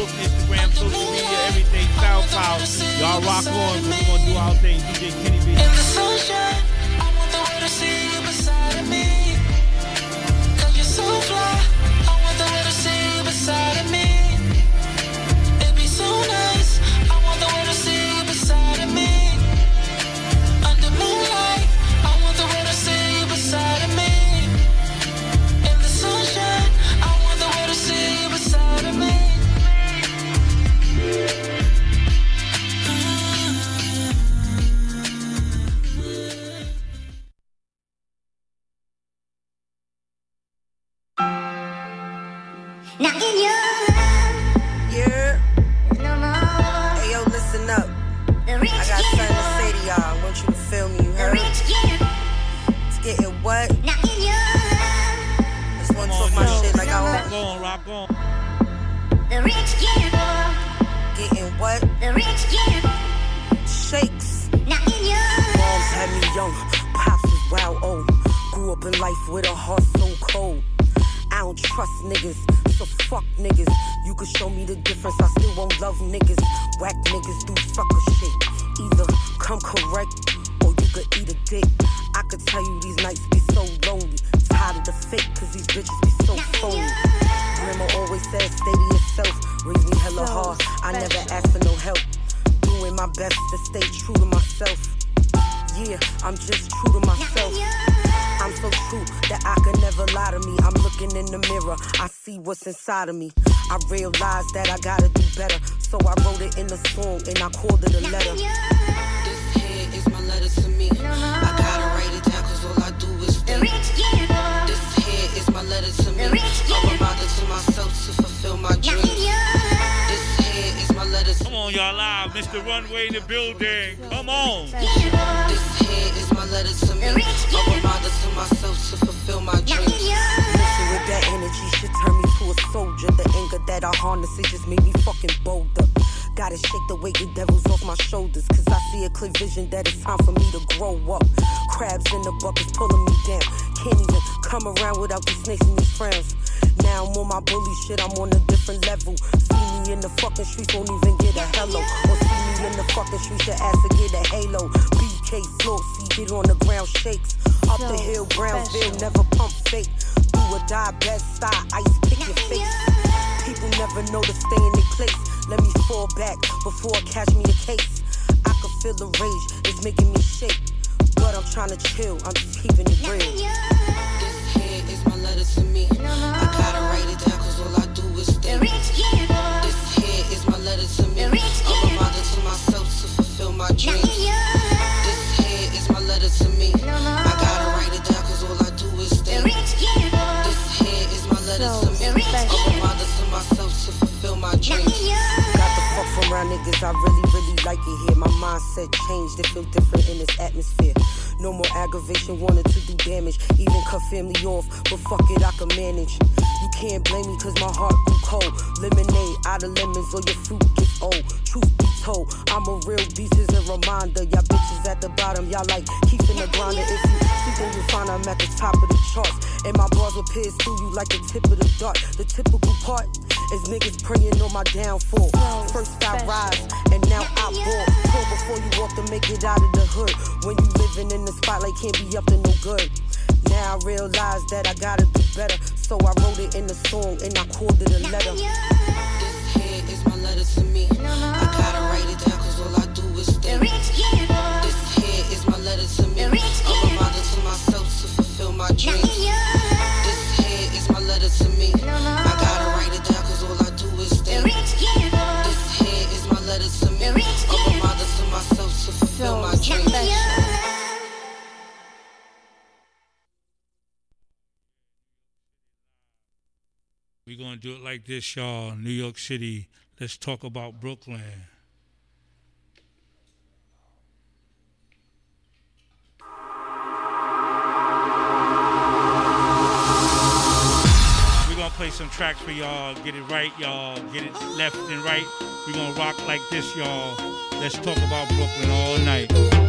Facebook, Instagram, social media, everything, SoundCloud. Y'all rock on. We're going to do our thing. DJ Kenny B. of me. I realized that I got around without these snakes and these friends. praying on my downfall. First I rise, and now I fall. Poor before you walk to make it out of the hood. When you living in the spotlight, can't be up to no good. Now I realize that I gotta do better. So I wrote it in a song and I called it a letter. This here is my letter to me. No, no. to do it like this, y'all. New York City. Let's talk about Brooklyn. We're going to play some tracks for y'all. Get it right, y'all. Get it left and right. We're going to rock like this, y'all. Let's talk about Brooklyn all night.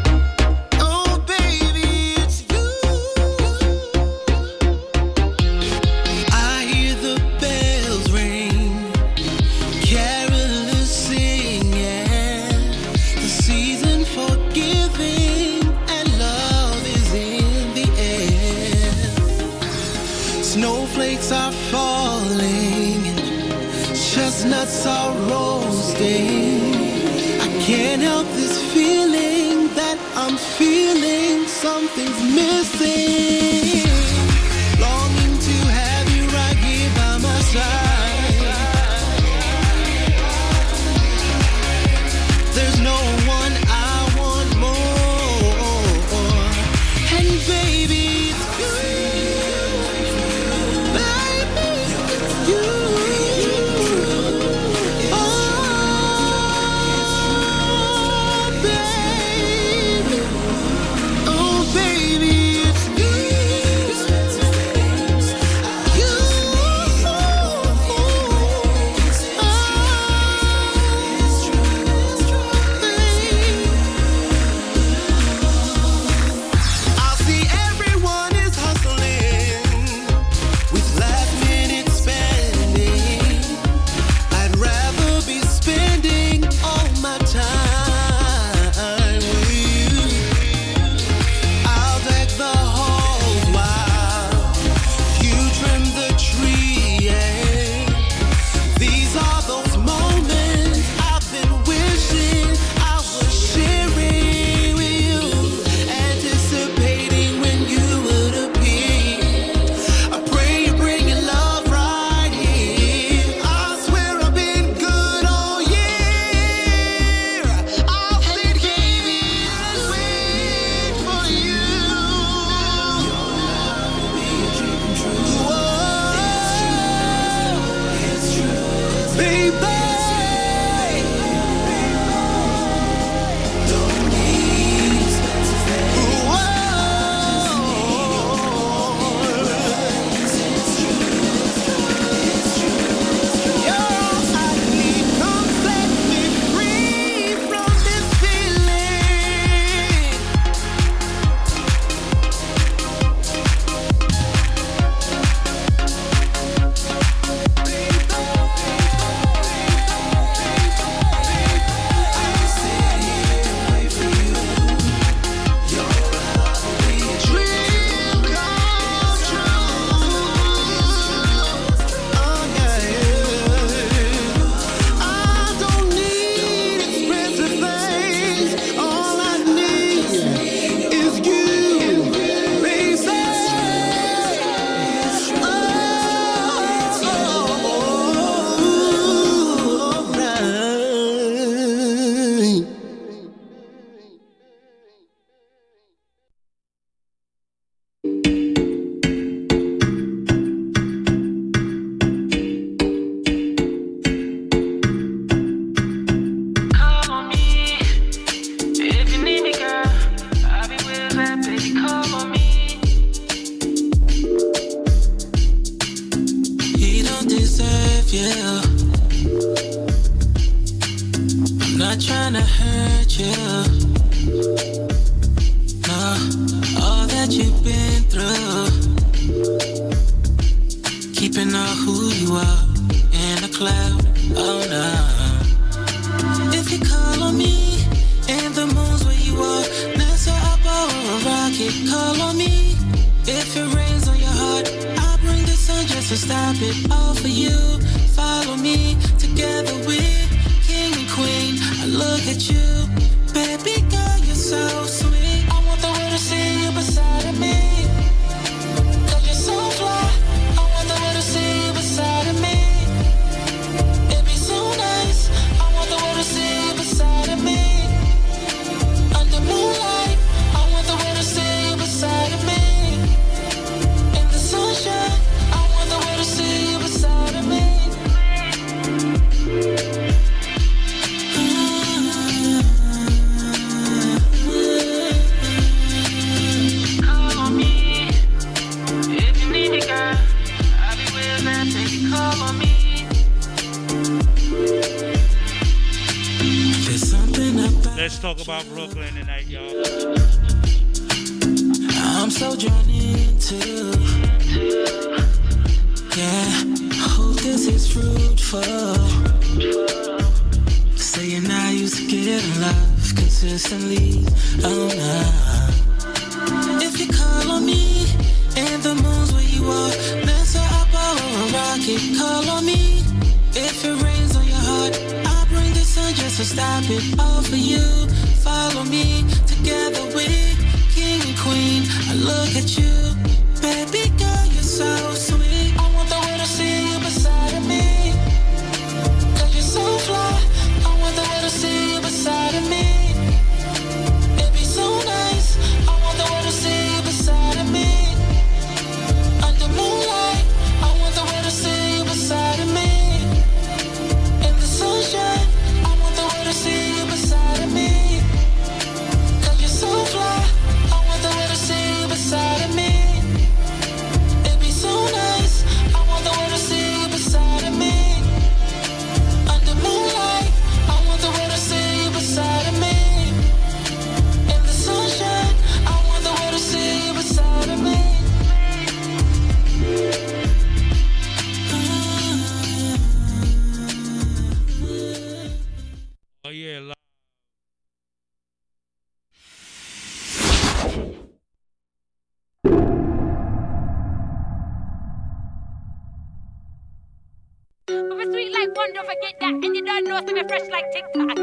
Like one, don't forget that. And you don't know it's me fresh like TikTok.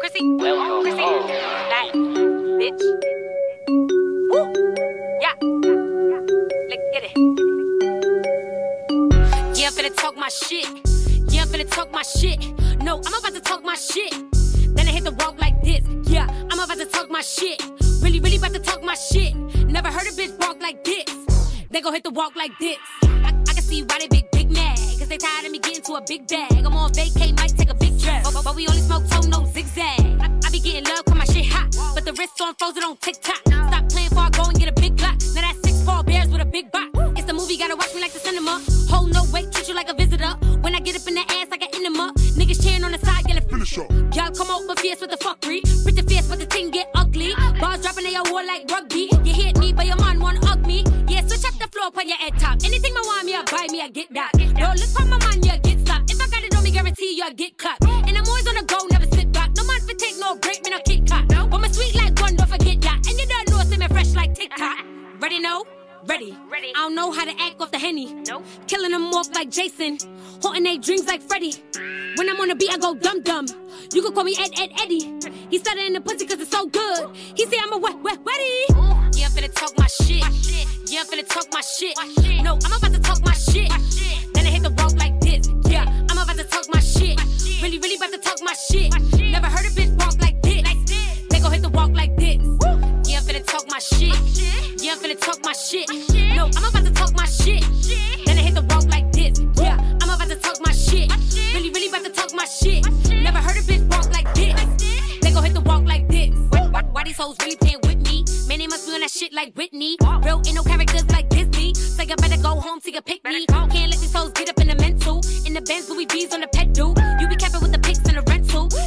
Chrissy, oh, Chrissy, oh. like, bitch. Woo, yeah. Let's get it. Yeah, I'm finna talk my shit. Yeah, I'm finna talk my shit. No, I'm about to talk my shit. Then I hit the walk like this. Yeah, I'm about to talk my shit. Really, really about to talk my shit. Never heard a bitch walk like this. They gon' hit the walk like this. I, I can see why they big, big mad. They tired of me getting to a big bag. I'm on vacay, might take a big trip. But, but, we only smoke toe, no zigzag. I, I be getting love cause my shit hot. But the wrist on frozen on TikTok. Stop playing for I go and get a big clock. Now that's six Paul Bears with a big box. It's the movie, gotta watch me like the cinema. Hold no weight, treat you like a visitor. When I get up in the ass, I can end them up. Niggas cheering on the side, yelling finish up. Y'all come over fierce with the fuckery. Pretty fierce, but the thing get ugly. Bars dropping they all war like rugby. Up put your head top. Anything my want me, I buy me, I get that. Don't look for my man, you get stopped. If I got it on me, guarantee you I get clapped. And I'm always on the go, never sit back. No man for take no break, me no kick cut. But my sweet like one, don't forget that. And you don't know, see me fresh like TikTok. Ready, no? Ready. Ready. I don't know how to act off the henny. Nope. Killing them off like Jason. Haunting their dreams like Freddy. When I'm on the beat, I go dum dum. You can call me Ed Ed Eddie. He started in the pussy cause it's so good. He say I'm a wet wet wetty. Mm. Yeah, I'm finna talk my shit. Yeah, I'm finna talk my shit. No, I'm about to talk my shit. Then I hit the walk like this. Yeah, I'm about to talk my shit. Really, really about to talk my shit. Never heard a bitch walk like this. They gon' hit the walk like this. Shit. Yeah, I'm finna talk my shit. No, I'm about to talk my shit. Then I hit the walk like this. Yeah, I'm about to talk my shit. Really, really about to talk my shit. Never heard a bitch walk like this. They gon' hit the walk like this. Why, why, why these hoes really playing with me? Man, they must be on that shit like Whitney. Real ain't no characters like Disney. So you better go home to your pick me. Can't let these hoes get up in the mental. In the Benz, Louis V's on the pedal. You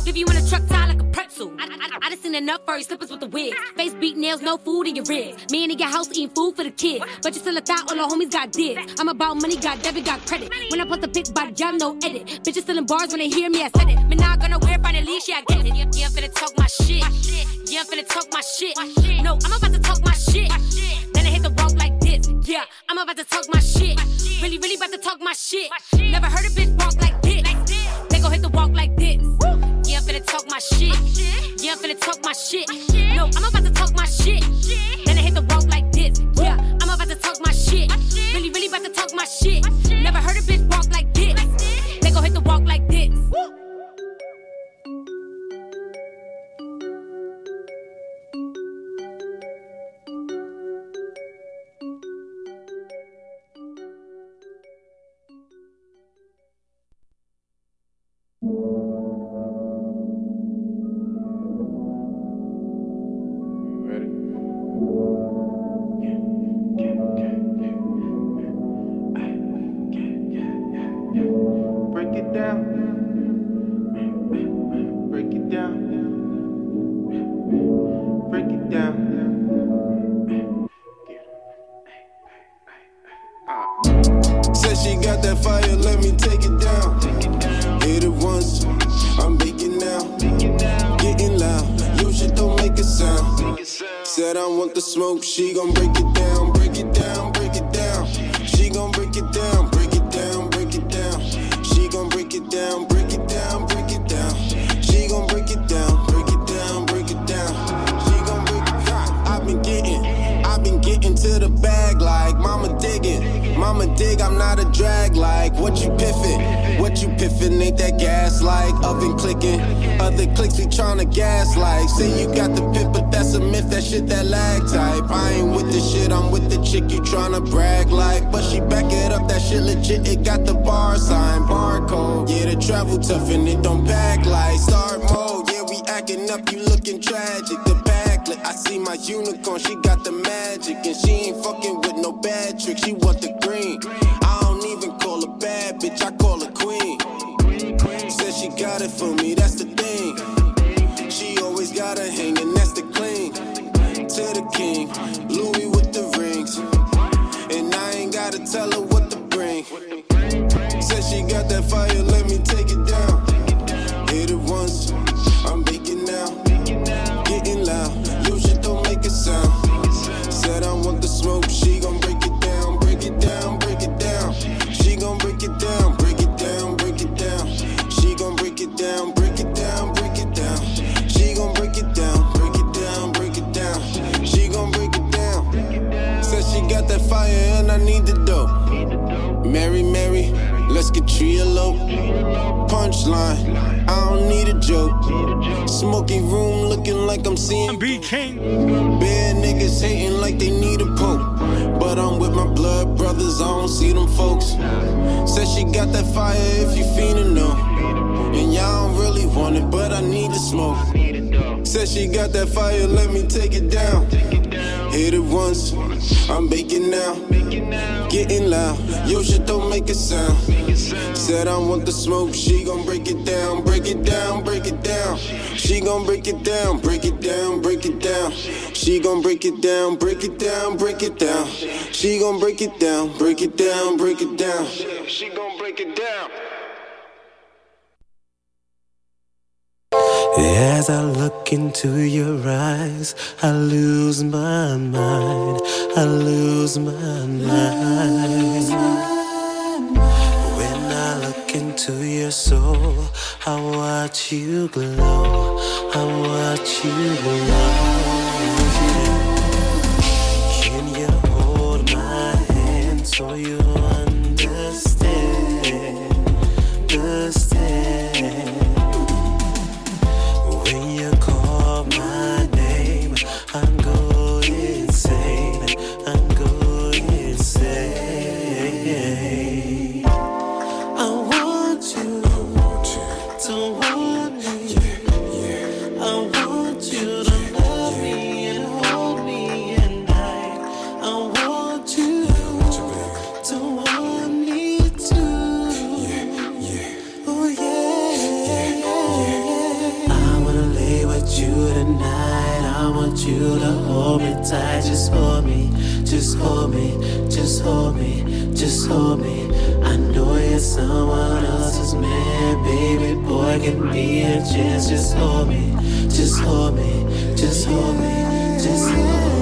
Leave you in a truck tie like a pretzel. I, I, I done seen enough furry slippers with the wig. Face beat nails, no food in your ribs. Me and in your house eating food for the kids. But you still a thought all the homies got dibs. I'm about money, got debit, got credit. When I post a pic by y'all no edit. Bitches still in bars when they hear me, I said it. Me not gonna wear finally, yeah, I get it. Yeah, yeah, I'm finna talk my shit. Yeah, I'm finna talk my shit. No, I'm about to talk my shit. Then I hit the walk like this. Yeah, I'm about to talk my shit. Really, really about to talk my shit. Never heard a bitch walk like this. They gon' hit the walk like this. Finna talk my shit. Yeah, I'm finna talk my shit. No, I'm about to talk my shit. Then I hit the walk like this. Yeah, I'm about to talk my shit. Really, really about to talk my shit. Never heard a bitch walk like this. They gon' hit the walk like this. that I want the smoke. She gon' break it down, break it down, break it down. She gon' break it down, break it down, break it down. She gon' break it down, break it down, break it down. She gon' break it down, break it down, break it down. She gon' break it down. I've been getting, I've been getting to the bag like mama digging. Mama dig, I'm not a drag like what you piffin'. You piffin' ain't that gas like oven clicking. Other clicks we tryna gas like. Say you got the pip, but that's a myth, that shit that lag type. I ain't with the shit, I'm with the chick you tryna brag like. But she back it up, that shit legit, it got the bar sign, barcode. Yeah, the travel tough and it don't pack like start mode. Yeah, we acting up, you looking tragic. The backlit, I see my unicorn, she got the magic. And she ain't fucking with no bad trick, she want the green. Even call her bad bitch, I call her queen. Said she got it for me, that's the thing. She always got her hanging, that's the cling. To the king, Louis with the rings. And I ain't gotta tell her what to bring. Said she got that fire, let me take it let's get Punchline, I don't need a joke. Smoky room looking like I'm seeing B King. Bad niggas hating like they need a poke. But I'm with my blood brothers, I don't see them folks. Said she got that fire if you fiendin' no. And y'all don't really want it, but I need the smoke. Said she got that fire, let me take it down. Hit it once, I'm baking now. Getting loud, yo shit don't make a sound. Said I want the smoke, she gon' break it down, break it down, break it down. She gon' break it down, break it down, break it down. She gon' break it down, break it down, break it down. She gon' break it down, break it down, break it down. She gon' break it down. As I look into your eyes, I lose my mind. I lose my mind. When I look into your soul, I watch you glow. I watch you glow. Can you hold my hand so you just hold me. I know you're someone else's man, baby boy. Give me a chance. Just hold me, just hold me, just hold me, just hold me. I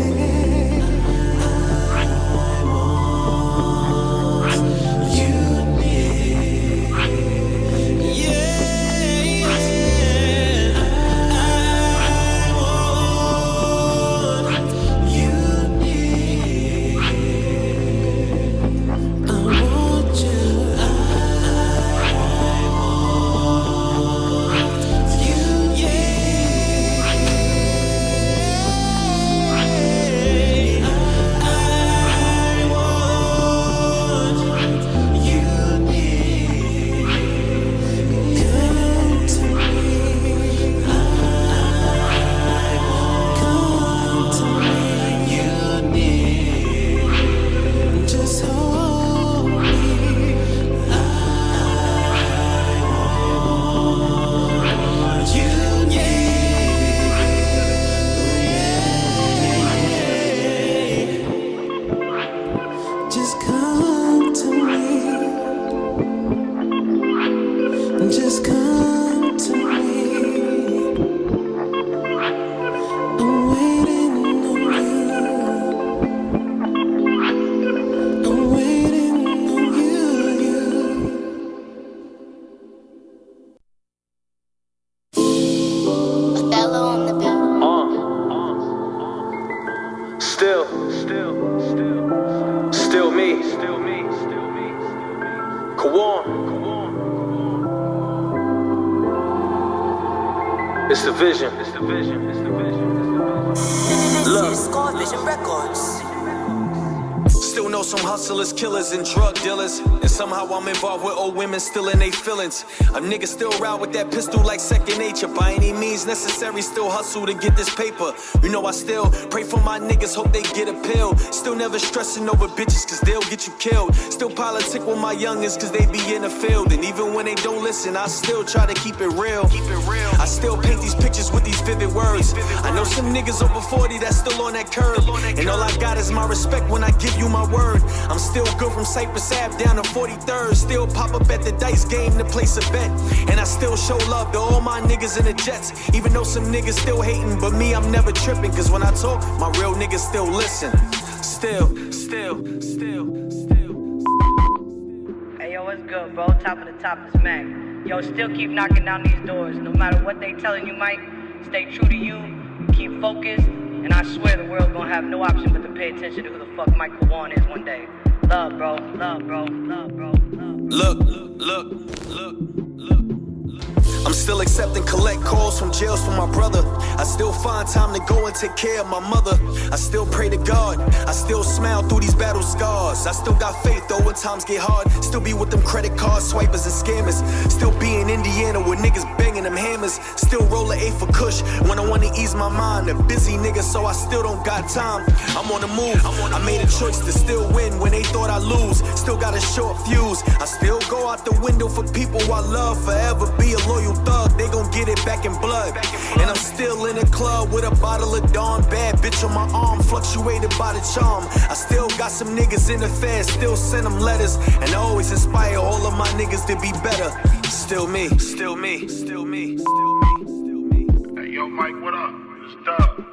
and drug dealers. And somehow I'm involved with old women still in their feelings. A nigga still ride with that pistol like second nature. By any means necessary, still hustle to get this paper. You know, I still pray for my niggas, hope they get a pill. Still never stressing over bitches, cause they'll get you killed. Still politic with my youngins, cause they be in the field. And even when they don't listen, I still try to keep it real. Keep it real. I still paint these pictures with these vivid words. I know some niggas over 40 that's still on that curve. And all I got is my respect when I give you my word. I'm still good from Cypress Ave down to 43rd. Still pop up at the dice game to place a bet. And I still show love to all my niggas in the Jets. Even though some niggas still hating, but me, I'm never tripping. Cause when I talk, my real niggas still listen. Still, still, still. still. Hey yo, what's good, bro? Top of the top is Mac. Yo, still keep knocking down these doors. No matter what they telling you, Mike, stay true to you, keep focused, and I swear the world gonna have no option but to pay attention to who the fuck Michael Warren is one day. Love, bro. Love, bro. Love, bro. Look, look, look, look. I'm still accepting collect calls from jails for my brother. I still find time to go and take care of my mother. I still pray to God. I still smile through these battle scars. I still got faith though when times get hard. Still be with them credit card swipers and scammers. Still be in Indiana with niggas banging them hammers. Still roll a for Kush when I wanna ease my mind. A busy nigga, so I still don't got time. I'm on the move. I made a choice to still win when they thought I lose. Still got a short fuse. I still go out the window for people I love. Forever be a loyal thug. They gon' get it back in blood. And I'm still in a club with a bottle of Dawn. Bad bitch on my arm, fluctuated by the charm. I still got some niggas in the feds, still send them letters. And I always inspire all of my niggas to be better. Still me, still me, still me, still me. Still me. Hey, yo, Mike, what up? It's Dub.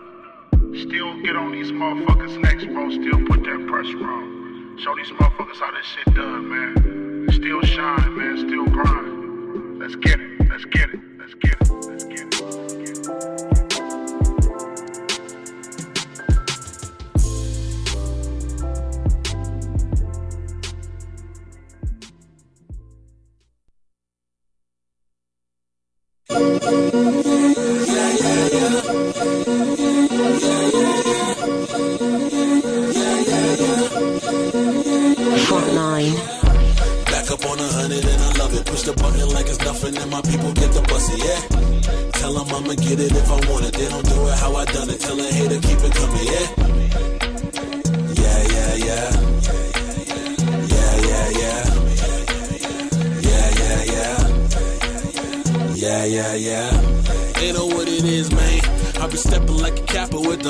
Still get on these motherfuckers next, bro. Still put that pressure on. Show these motherfuckers how this shit done, man. Still shine, man. Still grind. Let's get it. Let's get it. Let's get it. Let's get it.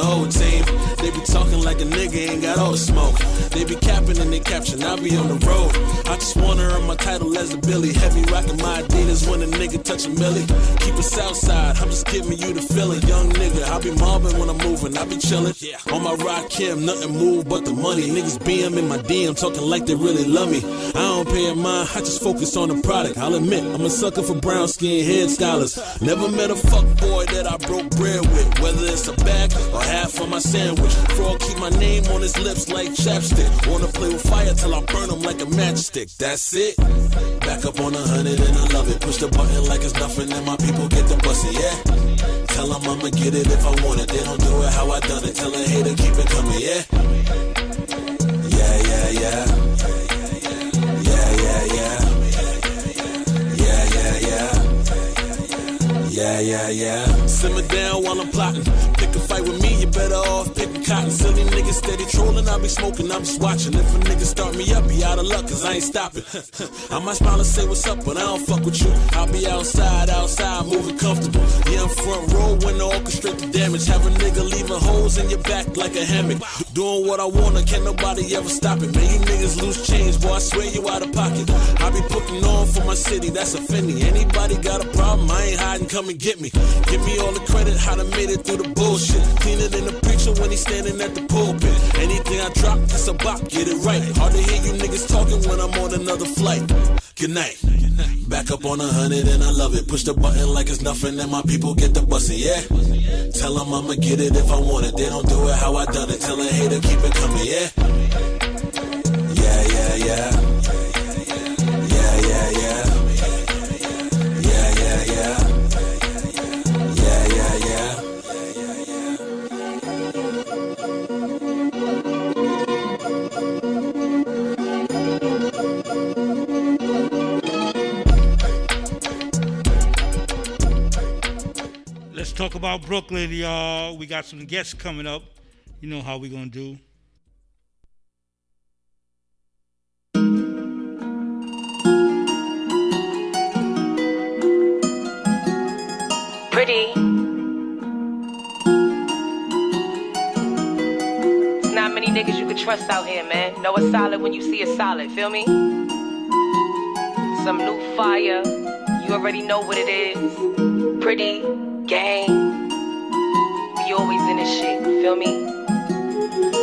The whole team. They be talking like a nigga ain't got all the smoke. They be capping and they caption, I be on the road. I just wanna earn my title as a Billy. Heavy rockin' my Adidas when a nigga touch a milli. Keep it south side, I'm just giving you the feeling. Young nigga, I be mobbing when I'm moving, I be chillin'. On my rock Kim, nothing move but the money. Niggas BM in my DM, talking like they really love me. I don't pay a mind, I just focus on the product. I'll admit, I'm a sucker for brown skin hairstylers. Never met a fuck boy that I broke bread with. Whether it's a bag or half of my sandwich. Frog keep my name on his lips like chapstick. Wanna play with fire till I burn him like a matchstick. That's it. Back up on a hundred and I love it. Push the button like it's nothing and my people get the bussy, yeah. Tell them I'ma get it if I want it. They don't do it how I done it. Tell a hater keep it coming. Yeah, yeah, yeah. Yeah, Yeah, yeah, yeah. Simmer down while I'm plotting. Pick a fight with me, you better off picking cotton. Silly niggas steady trolling, I be smoking, I'm just watching. If a nigga start me up, he out of luck, cause I ain't stopping. I might smile and say what's up, but I don't fuck with you. I'll be outside, outside, moving comfortable. Yeah, I'm front row when the orchestrate the damage. Have a nigga leaving holes in your back like a hammock. Doing what I wanna, can't nobody ever stop it. Man, you niggas lose change, boy, I swear you out of pocket. I be putting on for my city, that's a offending. Anybody got a problem, I ain't hiding, come and get me. Give me all the credit, how I made it through the bullshit. Cleaner than the preacher when he's standing at the pulpit. Anything I drop, it's a bop, get it right. Hard to hear you niggas talking when I'm on another flight. Good night. Back up on a hundred and I love it. Push the button like it's nothing and my people get the bussy, yeah. Tell them I'ma get it if I want it. They don't do it how I done it. Tell a hater keep it coming. Yeah, yeah, yeah. Yeah, talk about Brooklyn, y'all. We got some guests coming up. You know how we gonna do. Pretty. There's not many niggas you can trust out here, man. Know a solid when you see a solid, feel me? Some new fire, you already know what it is. Pretty, gang. We always in this shit, feel me?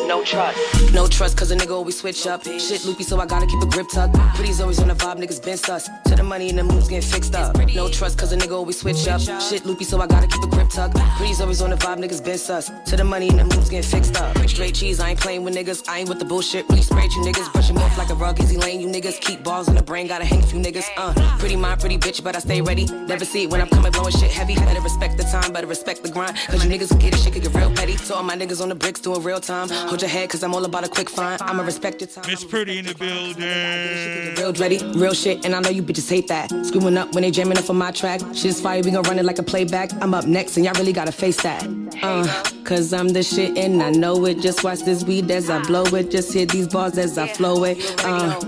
No trust. No trust, cause a nigga always switch up. Shit loopy, so I gotta keep a grip tucked. Pretty's always on the vibe, niggas been sus. To the money and the moves getting fixed up. No trust, cause a nigga always switch up. Shit loopy, so I gotta keep a grip tucked. Pretty's always on the vibe, niggas been sus. To the money and the moves getting fixed up. Straight cheese, I ain't playing with niggas. I ain't with the bullshit. Really sprayed you niggas. Brush 'em off like a rug, easy lane, you niggas. Keep balls in the brain, gotta hang a few niggas. Uh, pretty mind, pretty bitch, but I stay ready. Never see it when I'm coming, blowing shit heavy. Better respect the time, better respect the grind. Cause you niggas get it, shit could get real petty. So all my niggas on the bricks doing real time. Your head, cause I'm all about a quick find. I'ma respect your time. Miss Pretty in the building. Real dready, real shit, and I know you bitches hate that. Screwing up when they jamming up on my track. Shit's fire, we gon' run it like a playback. I'm up next, and y'all really gotta face that. Uh, cause I'm the shit, and I know it. Just watch this weed as I blow it. Just hear these bars as I flow it. Uh,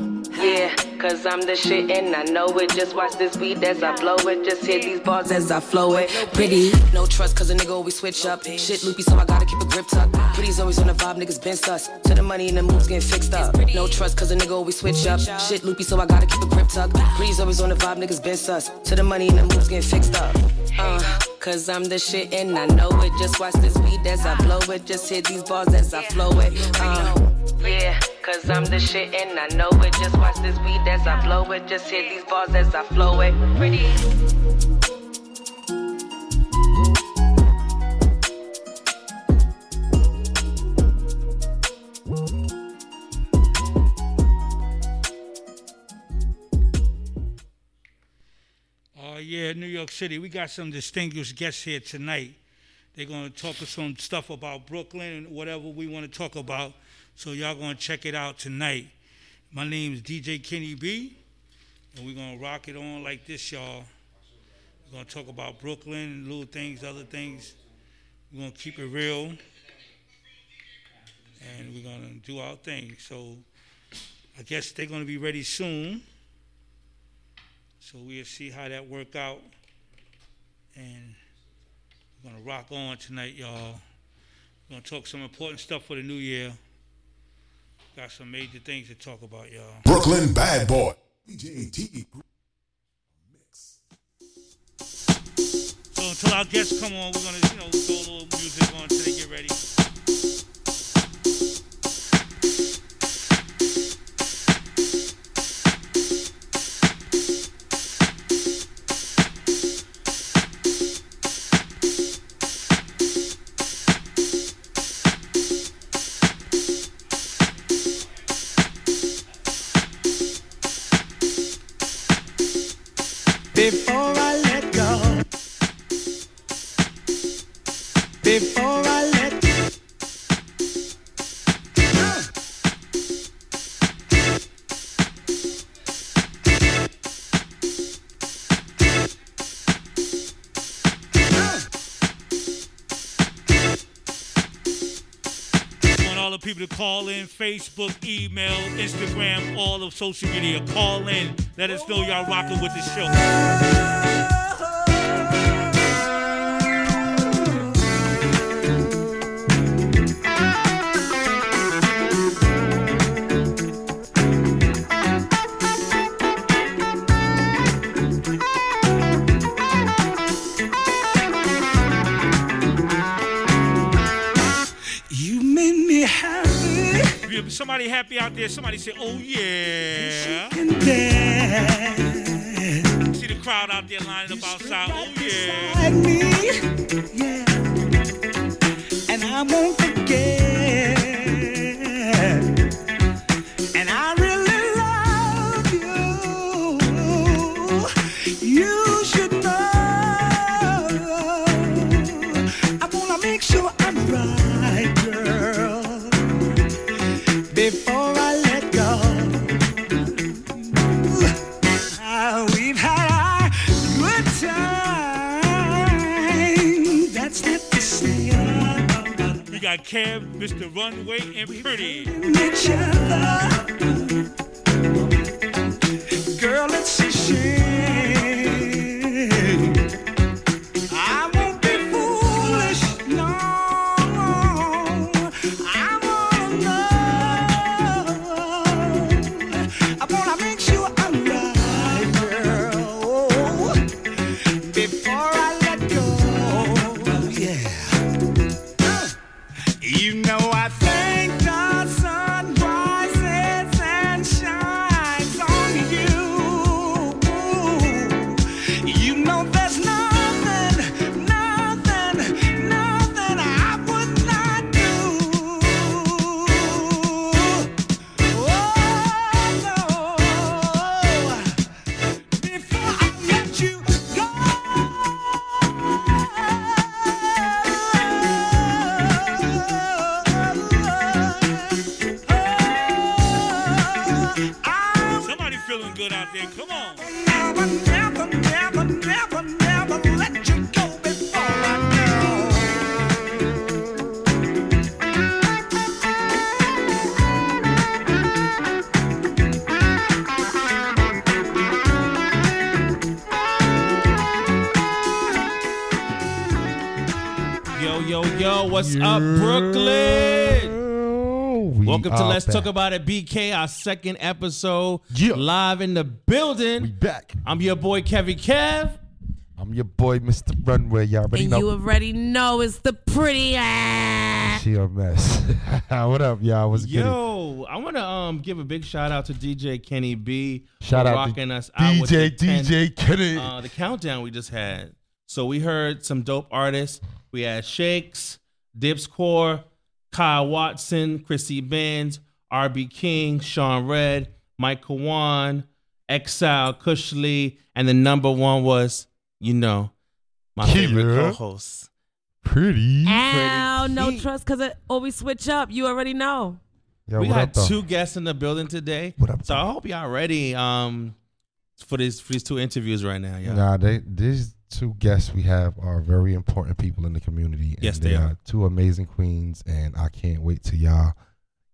yeah, cause I'm the shit, and I know it. Just watch this weed as I blow it. Just hear these bars as I flow it. Pretty, no trust, cause a nigga always switch up. Shit loopy, so I gotta keep a grip tucked. Pretty's always on the vibe, niggas been sus. To the money and the moves getting fixed up. No trust, cause a nigga always switch up. Shit loopy, so I gotta keep a grip tuck. Pretty's always on the vibe, niggas been sus. To the money and the moves getting fixed up. Uh, cause I'm the shit and I know it. Just watch this weed as I blow it. Just hit these bars as I flow it. Uh, yeah, cause I'm the shit and I know it. Just watch this weed as I blow it. Just hit these bars as I flow it. Pretty. Yeah, New York City. We got some distinguished guests here tonight. They're gonna talk us some stuff about Brooklyn and whatever we want to talk about. So y'all gonna check it out tonight. My name is DJ Kenny B, and we're gonna rock it on like this, y'all. We're gonna talk about Brooklyn, and little things, other things. We're gonna keep it real, and we're gonna do our thing. So I guess they're gonna be ready soon. So we'll see how that work out. And we're gonna rock on tonight, y'all. We're gonna talk some important stuff for the new year. Got some major things to talk about, y'all. Brooklyn Bad Boy. DJ T. So until our guests come on, we're gonna, you know, throw a little music on until they get ready. People to call in Facebook, email, Instagram, all of social media. Call in. Let us know y'all rocking with the show. Somebody happy out there. Somebody say, "Oh yeah." See the crowd out there lining up outside. Oh yeah. yeah. And I won't forget. Mr. Runway, and Preddie. each other. Girl, a shame. Back. Talk About It BK, our second episode. Live in the building. We back. I'm your boy Kevykev. I'm your boy, Mr. Runway. Y'all already And know. you already know it's the pretty ass. she a mess. what up, y'all? What's good? Yo, I want to um give a big shout out to DJ Kenny B. Shout for out to rocking us out with DJ 10 DJ Kenny. Uh, the countdown we just had. So we heard some dope artists. We had Shakes, Dips Core, Kyle Watson, Chrissy Benz, RB King, Sean Red, Mike Kawan, Exile, Cushley, and the number one was, you know, my favorite co-host. Preddie. Ow, no trust because it always switch up. You already know. Yo, we what got up, though? two guests in the building today. What up? so I hope y'all ready um for these for these two interviews right now. Yeah. Nah, they these two guests we have are very important people in the community. And Yes, they are. Two amazing queens, and I can't wait to y'all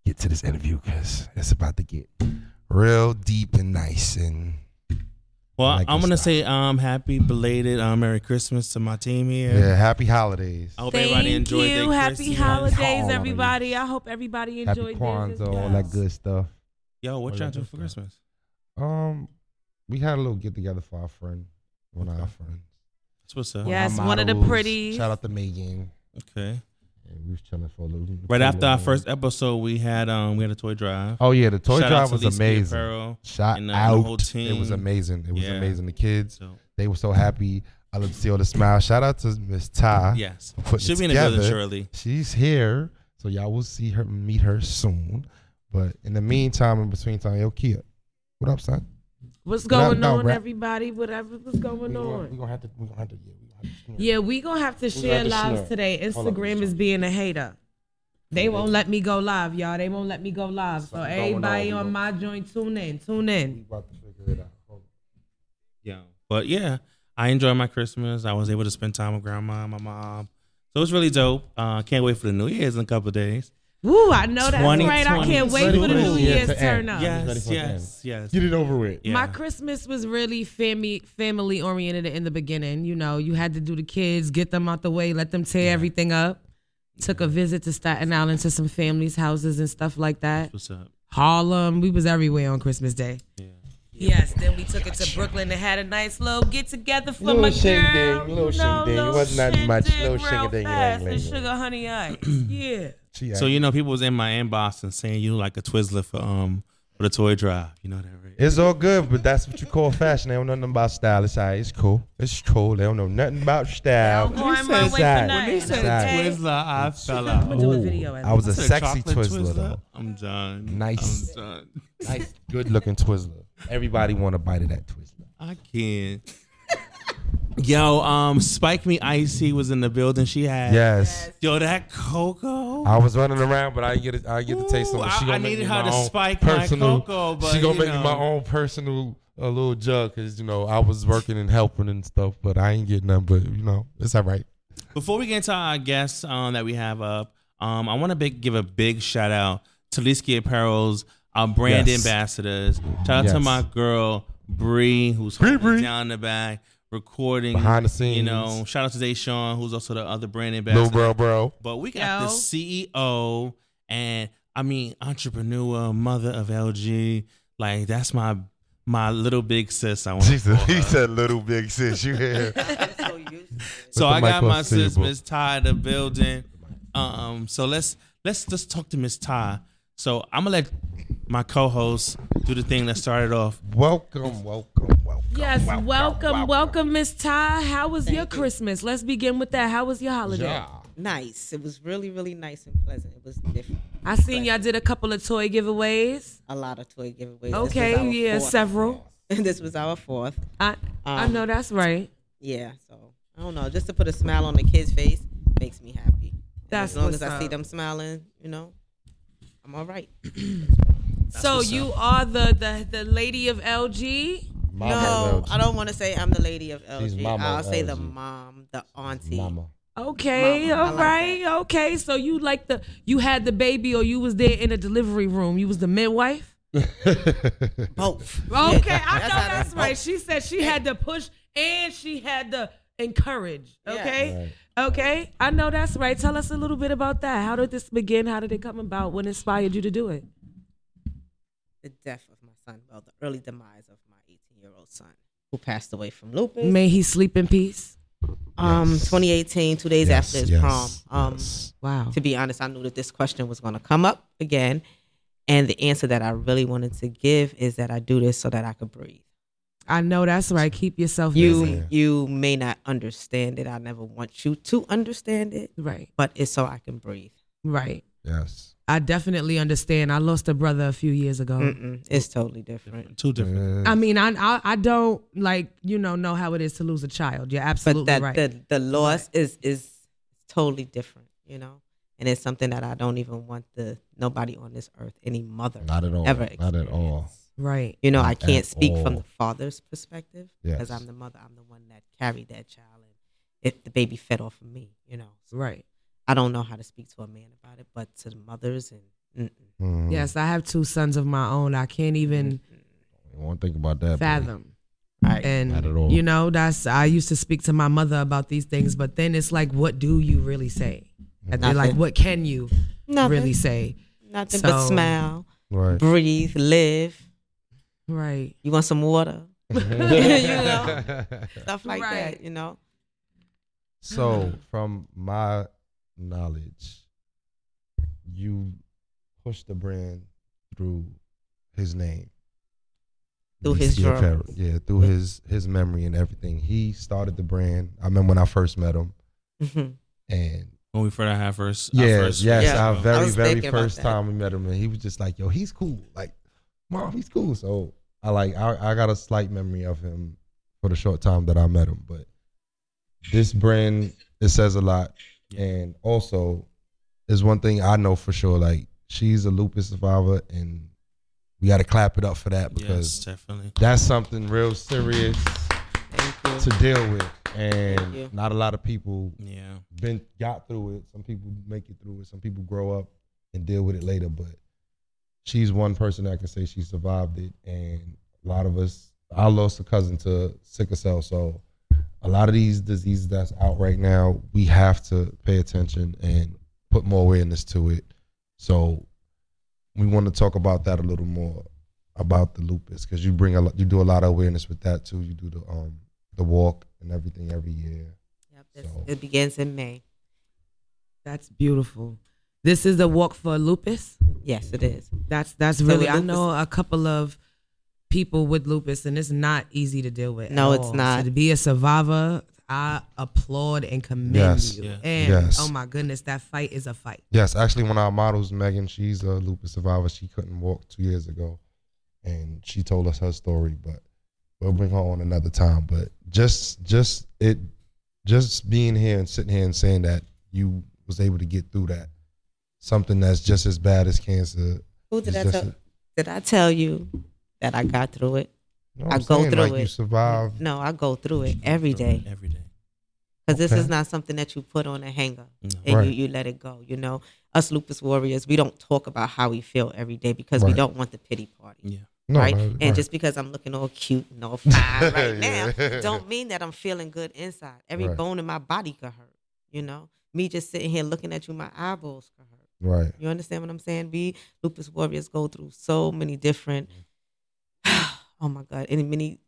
get to this interview because it's about to get real deep and nice. And Well, I like I'm gonna stuff. say um happy belated um Merry Christmas to my team here. yeah, happy holidays. I hope Thank everybody enjoyed you. their Happy Christmas. holidays, Holidays. everybody. I hope everybody Happy enjoyed theirs. Kwanzaa, all that good stuff. Yo, what All y'all that doing for stuff. Christmas? Um, we had a little get together for our friend, one of our friends. That's what's up. Yes, one of the models. pretties. Shout out to Megan. Okay. And we was chilling for a little. Right after our first episode, we had um we had a toy drive. Oh yeah, the toy Shout drive to was Lee Ski amazing. Apparel Shout and, uh, the out! whole team. It was amazing. It was Yeah. amazing. The kids, So- they were so happy. I love to see all the smiles. Shout out to Miss Tie. Yes. for putting She'll it be in the building together. shortly. She's here, so y'all will see her, meet her soon. But in the meantime, in between time, yo, Kiyah, what up, son? What's What up, going dog, on, rap? everybody? Whatever was going We gonna, on. we gonna have to. We gonna have to. Yeah, we gonna have to. Yeah, we gonna have to share have to lives snap. today. Instagram is being a hater. They won't let me go live, y'all. They won't let me go live. So Something everybody on. On my joint, tune in, tune in. about to figure it out. Hold Yeah. But yeah, I enjoyed my Christmas. I was able to spend time with grandma and my mom. So it's really dope. Uh can't wait for the New Year's in a couple of days. Woo, I know that's right. I can't wait for the New Year's to turn end. up. Yes, for it to yes, yes. Get it over with. My Christmas was really family family oriented in the beginning. You know, you had to do the kids, get them out the way, let them tear everything up. Took a visit to Staten Island to some families' houses and stuff like that. What's up? Harlem, we was everywhere on Christmas Day. Yeah. Yes, then we took it to Brooklyn and had a nice little get together for Little my shing girl. ding, little you shing know, ding. It wasn't that much, shindig little real shing a ding, fast, ling, and ling. sugar honey ice. yeah. So you know, people was in my inbox and saying you like a Twizzler for um for the toy drive. You know that, right? It's all good, but that's what you call fashion. They don't know nothing about style. It's all right. It's cool. It's cool. They don't know nothing about style. They don't go in my It's way for all right. When they said It's all right. Twizzler, I fell out. I'ma do a video I was a I said sexy chocolate Twizzler, though. I'm done. Nice. I'm done. Nice, good looking Twizzler. Everybody want to bite of that Twizzler. I can't. Yo, um, Spike Me Icy was in the building. She had Yes. Yo, that cocoa. I was running around, but I get it. I get to taste Ooh, something. I- She gonna I make needed me her my to own spike my personal. cocoa, but, she gonna you make me my know. own personal a little jug because you know I was working and helping and stuff, but I ain't getting none. But you know it's all right. Before we get into our guests um, that we have up, Um, I want to big, give a big shout out to Liski Apparel's our brand Yes. ambassadors. Shout out to Yes. my girl Bree, who's holding down the back, recording Behind the scenes. You know, shout out to Deshaun, who's also the other brand ambassador. Little bro, bro. But we got the CEO and I mean entrepreneur, mother of LG. Like that's my my little big sis. I want. He said, he said little big sis. You hear? So the I got my close to you, sis. Miss Tie, the building. Um, so let's let's just talk to Miss Tie. So I'm gonna let my co-host do the thing that started off. Welcome, welcome, welcome. Yes, welcome, welcome, Miss Tie. How was your Christmas? Let's begin with that. How was your holiday? Nice. It was really, really nice and pleasant. It was different. I seen y'all did a couple of toy giveaways. A lot of toy giveaways. Okay, yeah, fourth. several. this was our fourth. I I Um, know that's right. Yeah, so I don't know. Just to put a smile on the kid's face makes me happy. And That's as long what's as I see them smiling, you know, I'm all right. So you are the, the the lady of LG. no, I don't want to say I'm the lady of LG. She's mama I'll of say the mom, the auntie. Mama. Okay, Mama, all like right, okay. So you like the you had the baby, or you was there in the delivery room. You was the midwife. Both. Okay, I know That's how that's right. She said she had to push and she had to encourage. Okay, okay. I know that's right. Tell us a little bit about that. How did this begin? How did it come about? What inspired you to do it? The death of my son, well, the early demise of my 18 year old son, who passed away from lupus. May he sleep in peace. Um, 2018, two days Yes, after his yes, prom. Um, Wow. To be honest, I knew that this question was going to come up again, and the answer that I really wanted to give is that I do this so that I could breathe. I know that's right. Keep yourself You busy. you may not understand it. I never want you to understand it. Right. But it's so I can breathe. Right. Yes. I definitely understand. I lost a brother a few years ago. Mm-mm, it's totally different. Two different. I mean, I, I I don't like you know know how it is to lose a child. You're absolutely But absolutely that right. the the loss is is totally different, you know. And it's something that I don't even want the nobody on this earth, any mother, Not at all. ever Not at all. right. You know, I can't at speak from the father's perspective because Yes. I'm the mother. I'm the one that carried that child, and if the baby fed off of me, you know. So Right. I don't know how to speak to a man about it, but to the mothers and mm-mm. Mhm. Yes, I have two sons of my own. I can't even You won't think about that. boy. fathom. Right. And Not at all. you know, that's I used to speak to my mother about these things, but then it's like, what do you really say? And then, like, what can you Nothing. really say? nothing but smile, Right. breathe, live. Right. You want some water? you know, stuff like Right. that. You know. So, from my knowledge, you push the brand through his name. Through his DC journal. Apparel. Yeah, through his his memory and everything. He started the brand. I remember when I first met him, Mhm. and When we first had first. our yeah, first yes, Yeah. our very very first time we met him, and he was just like, "Yo, he's cool. Like, mom, he's cool." So I like I, I got a slight memory of him for the short time that I met him, but this brand it says a lot, and also is one thing I know for sure. Like, she's a lupus survivor, and we got to clap it up for that because Yes, definitely. that's something real serious to deal with, and not a lot of people Yeah. been got through it. Some people make it through it. Some people grow up and deal with it later. But she's one person that can say she survived it, and a lot of us. I lost a cousin to sickle cell, so a lot of these diseases that's out right now, we have to pay attention and put more awareness to it. So we want to talk about that a little more about the lupus because you bring a lot, you do a lot of awareness with that too. You do the um the walk and everything every year. Yep, it's- It begins in May. That's beautiful. This is the walk for lupus. Yes, it is. That's that's So really. with I know a couple of people with lupus, and it's not easy to deal with. No, at it's all. not. So to be a survivor, I applaud and commend Yes. you. Yeah. And Yes. oh my goodness, that fight is a fight. Yes, actually, one of our models, Megan, she's a lupus survivor. She couldn't walk two years ago, and she told us her story. But we'll bring her on another time. But just, just it, just being here and sitting here and saying that you was able to get through that, something that's just as bad as cancer. Who did I tell? a- Did I tell you that I got through it? No, I I'm go saying, through like, it. you survived. No, I go through it every day. Every day. Because this is not something that you put on a hanger No. and Right. you, you let it go. You know, us lupus warriors, we don't talk about how we feel every day because we don't want the pity party. Yeah. No, right? no, and just because I'm looking all cute and all fine right now, don't mean that I'm feeling good inside. Every Right. bone in my body could hurt. You know, me just sitting here looking at you, my eyeballs could hurt. Right. You understand what I'm saying? We lupus warriors go through so many different, mm-hmm. Oh my God, and many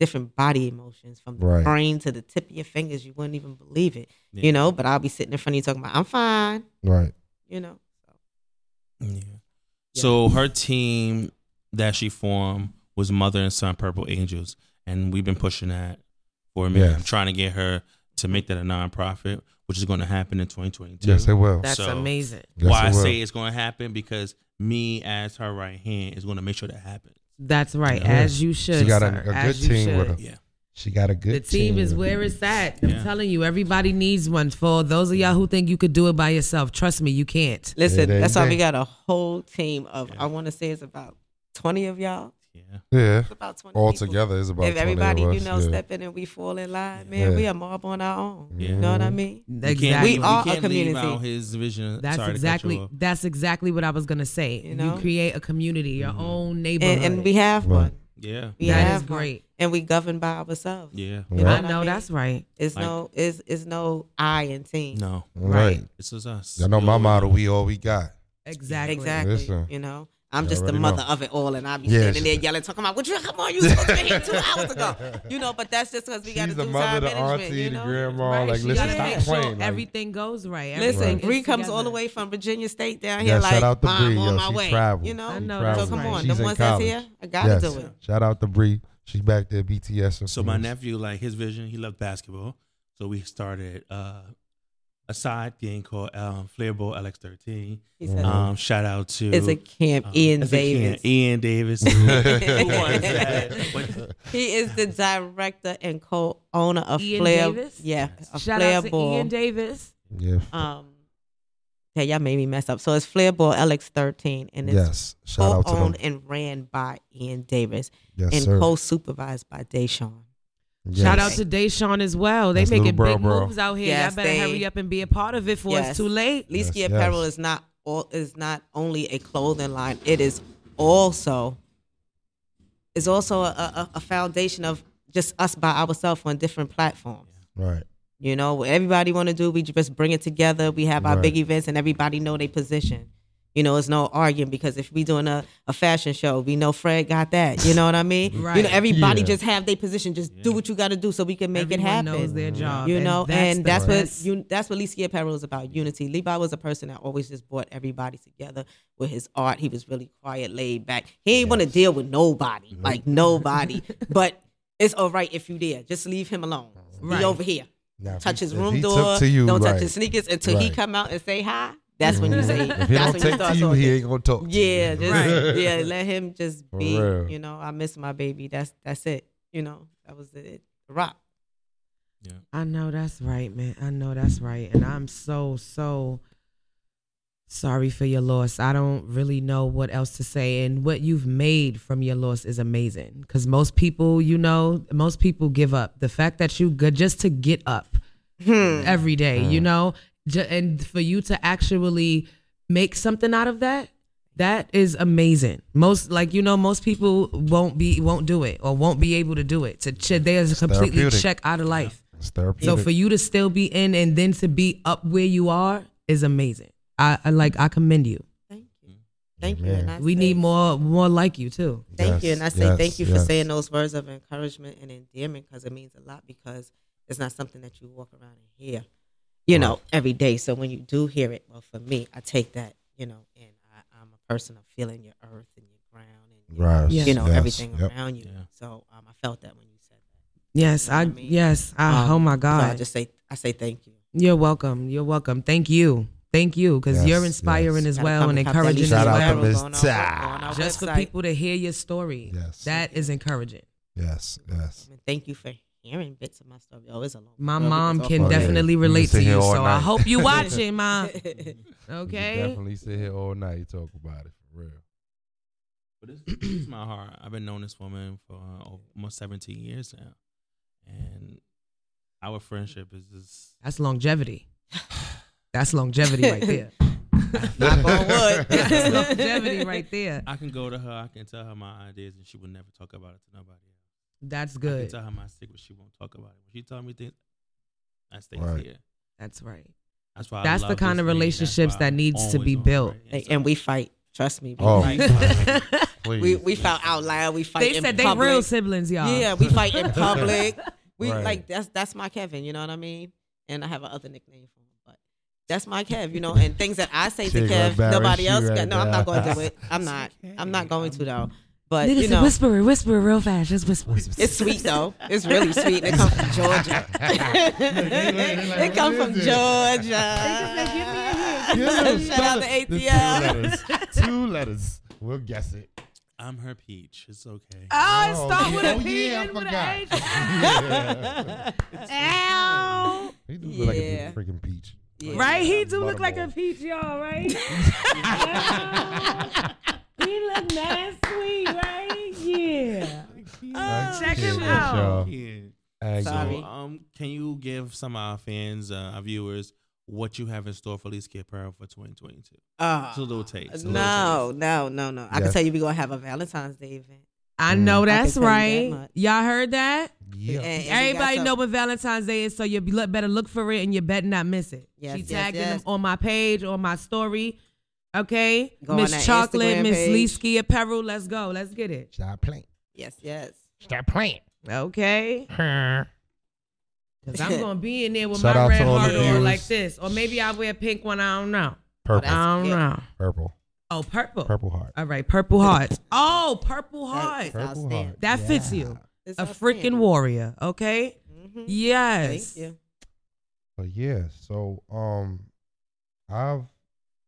different body emotions from the Right. brain to the tip of your fingers. You wouldn't even believe it. Yeah. You know, but I'll be sitting in front of you talking about, I'm fine. Right. You know, Yeah. So her team that she formed was Mother and Son Purple Angels, and we've been pushing that for a minute. Yes. I'm trying to get her to make that a nonprofit, which is going to happen in 2022. Yes, it will. That's amazing. Yes, why it I will. say it's going to happen because me as her right hand is going to make sure that happens. That's right, Yeah. as you should. She got sir, a, a good as you team with her. Yeah. She got a good The team is with her. where it's at. I'm Yeah. telling you, everybody needs one. For those of y'all who think you could do it by yourself, trust me, you can't. listen, that's why we got a whole team of, I want to say it's about 20 of y'all. Yeah. Yeah. It's about 20 All people. together is about if 20 everybody of you know yeah. step in and we fall in line, man, Yeah. we are mob on our own. Yeah. You know what I mean? We Exactly. leave- We are a can't leave community. out his vision. That's Sorry exactly that's exactly what I was gonna say. You You, create a community, your mm-hmm. own neighborhood. And, and we have Right. one. Yeah. We That have is one. great. And we govern by ourselves. Yeah. You know Right. what I know mean? that's right. It's Like- no is is no I and team. No. Right. This is us. I know my all- motto, we all we got. Exactly. Exactly. Listen. You know, I'm just the mother know. of it all, and I'll be Yeah, standing there yelling, talking about, "What you come on? You was supposed to be here two hours ago." You know, but that's just because we got to She's do the time mother, the management. auntie, you the know? grandma. Right, Like, she listen, gotta stop make sure playing. Like, everything goes right. Listen, everything Bree is comes all the together. way from Virginia State down Yeah, here. shout like, out to Mom, Bree, on yo, my she way. traveled. You know, I She know so that's come right. on, She's the in ones that's college. here, I gotta yes. do it. Shout out to Bree. She's back there, BTS. So my influence. nephew, like his vision, he loved basketball. So we started uh, a side thing called um, Flairball LX13. He said, Um, shout out to It's a camp, um, Ian it's a camp, Davis. Ian Davis. Who won that? What- He is the director and co-owner of Ian Flair. Davis? Yeah, of Shout Flair out to Ball. Ian Davis. Yeah. Um, yeah, y'all made me mess up. So it's Flareball LX13, and it's Yes. Shout out to co-owned and ran by Ian Davis Yes, and sir. co-supervised by Deshaun. Shout out to Deshaun as well. They That's making bro, big bro. moves out here. Yes, Y'all better they- hurry up and be a part of it before Yes. it's too late. Leeski Yes, Apparel yes. is not all is not only a clothing line. It is also is also a, a, a foundation of just us by ourselves on different platforms. Right. You know, what everybody want to do, we just bring it together. We have our Right. big events, and everybody know their position. You know, it's no arguing because if we doing a, a fashion show, we know Fred got that. You know what I mean? right. You know, everybody Yeah. just have their position. Just do what you got to do so we can make Everyone it happen. knows their job. You know, and that's, the what best. you, that's what Leesky Apparel is about. Unity. Levi was a person that always just brought everybody together with his art. He was really quiet, laid back. He ain't want to deal with nobody, like nobody. but it's all right if you there. Just leave him alone. Right. He over here. Now, touch he- his room door. to you, don't touch his sneakers until he come out and say hi. That's when you say. If he that's don't when you take start to you, he ain't gonna talk. To Yeah, you. just Right. yeah, let him just be. You know, I miss my baby. That's that's it. You know, that was it. Rock. Yeah. I know that's right, man. I know that's right. And I'm so, so sorry for your loss. I don't really know what else to say. And what you've made from your loss is amazing. Because most people, you know, most people give up. The fact that you good just to get up Hmm. every day, you know, ju- and for you to actually make something out of that. That is amazing. Most like you know, most people won't be won't do it or won't be able to do it. To ch- there's a completely check out of life. It's So for you to still be in and then to be up where you are is amazing. I, I like I commend you. Thank you. Thank you. And I We say- need more more like you too. Thank you. And I say yes, thank you for yes. saying those words of encouragement and endearment because it means a lot because it's not something that you walk around and hear, you know, every day. So when you do hear it, well, for me, I take that, you know, and I, I'm a person of feeling your earth and your ground and, Right. Yes. you know, yes, everything yep. around you. Yeah. So um, I felt that when you said that. Yes, You know I I mean? yes. I, Um, oh my So I God. just say, I say thank you. You're welcome. You're welcome. Thank you. Thank you because Yes, you're yes. inspiring as well and and cop that encouraging as Lisa Shout out to well. Apparel Miss on our- Tie. on our Just for people to hear your story. Yes. That is encouraging. Yes. Yes. I thank you for hearing bits of my story. Oh, it's a long My mom can Oh, yeah. definitely You relate to you. all So I hope you watching, ma. We can Okay. Definitely sit here all night and talk about it for real. But it's, it's my heart. I've been knowing this woman for uh, almost 17 years now. And Our friendship is just That's longevity. That's longevity right there. Knock on wood. That's longevity right there. I can go to her, I can tell her my ideas, and she will never talk about it to nobody else. That's I good. can tell her my secrets, she won't talk about it. When she tell me things, that stays Right. here. That's right. That's why I That's the kind of relationships that needs to be built. right. Hey, and we fight. Trust me. We Oh, fight. please. we we fight out loud. We fight. They in said they public. real siblings, y'all. Yeah, we fight in public. We Right. like that's that's my Kevin. You know what I mean? And I have another nickname for him, but that's my Kev. You know, and things that I say She to Kev, nobody else. right Got, no, I'm not going to do it. I'm not. I'm not going to though. But Niggas you know, whisper whisper real fast. Just whisper. it's sweet though. It's really sweet. And It comes from Georgia. it comes from Georgia. Shout out to The Two ATL. letters. Two letters. We'll guess it. I'm her peach. It's okay. Oh, it Oh, start yeah. with a Oh, yeah, I and with forgot. an H. Ow. He do look like a freaking peach. Yeah. Right? He do look like a peach, y'all, right? He look nice, sweet, right? Yeah. I check him out. Yeah. I Sorry. So, um, can you give some of our fans, uh, our viewers, what you have in store for Lee's Kid Apparel for 2022? Uh, It's a little taste. a little no, no, no, no. I can tell you we're gonna have a Valentine's Day event. I know I that's tell you that right. Y'all heard that? Yeah. And- and Everybody some- know what Valentine's Day is, so you better look for it and you better not miss it. Yes, she yes, tagged yes. them on my page, on my story. Okay, Go on that Miss Chocolate, Miss page. Leesky Apparel. Let's go. Let's get it. Stop playing. Yes, yes. Stop playing. Okay. Cause I'm gonna be in there with Shout my red to all the heart on like this, or maybe I wear a pink one. I don't know. Purple. I don't know. Purple. Oh, purple. Purple heart. All right, purple hearts. Oh, purple heart. That's Purple outstanding. heart. That fits Yeah. you. It's A freaking warrior. Okay. Mhm. Yes. Thank you. But yeah, so um, I've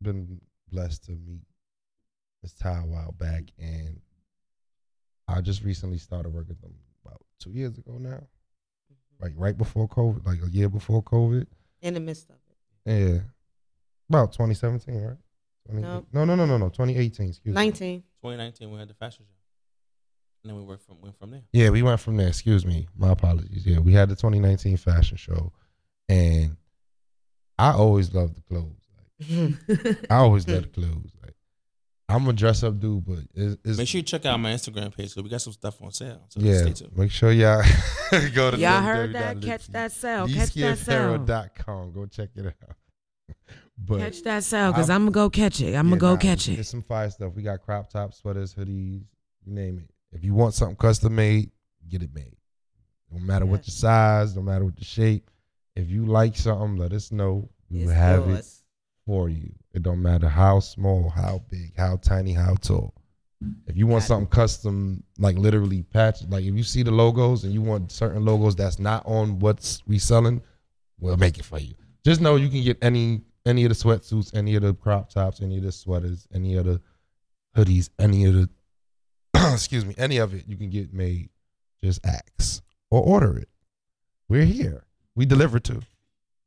been blessed to meet Miss Tie a while back, and I just recently started working with them about two years ago now, mm-hmm. like right before COVID, like a year before COVID. In the midst of it. Yeah, about 2017, right? 20, No. no, no, no, no, no, 2018. Excuse me. 19. 2019, we had the fashion show. And then we worked from, went from there. Yeah, we went from there. Excuse me. My apologies. Yeah, we had the 2019 fashion show, and I always loved the clothes. Like, I always love the clothes. Like, I'm a dress up dude, but it's, it's Make sure you check out my Instagram page because we got some stuff on sale. So yeah. stay tuned. Make sure y'all go to Y'all heard that? Catch that sale. Catch that sale. com. Go check it out. but Catch that sale, cause I- I'm gonna go catch it. I'm yeah, gonna go nah, catch it. There's some fire stuff. We got crop tops, sweaters, hoodies, you name it. If you want something custom made, get it made. No matter what your size, no matter what the shape. If you like something, let us know. We will It's have it yours. For you. It don't matter how small, how big, how tiny, how tall. If you want something custom, like literally patched, like if you see the logos and you want certain logos that's not on what's we selling, we'll make it for you. Just know you can get any any of the sweatsuits, any of the crop tops, any of the sweaters, any of the hoodies, any of the excuse me, any of it you can get made. Just ask or order it. We're here. We deliver too.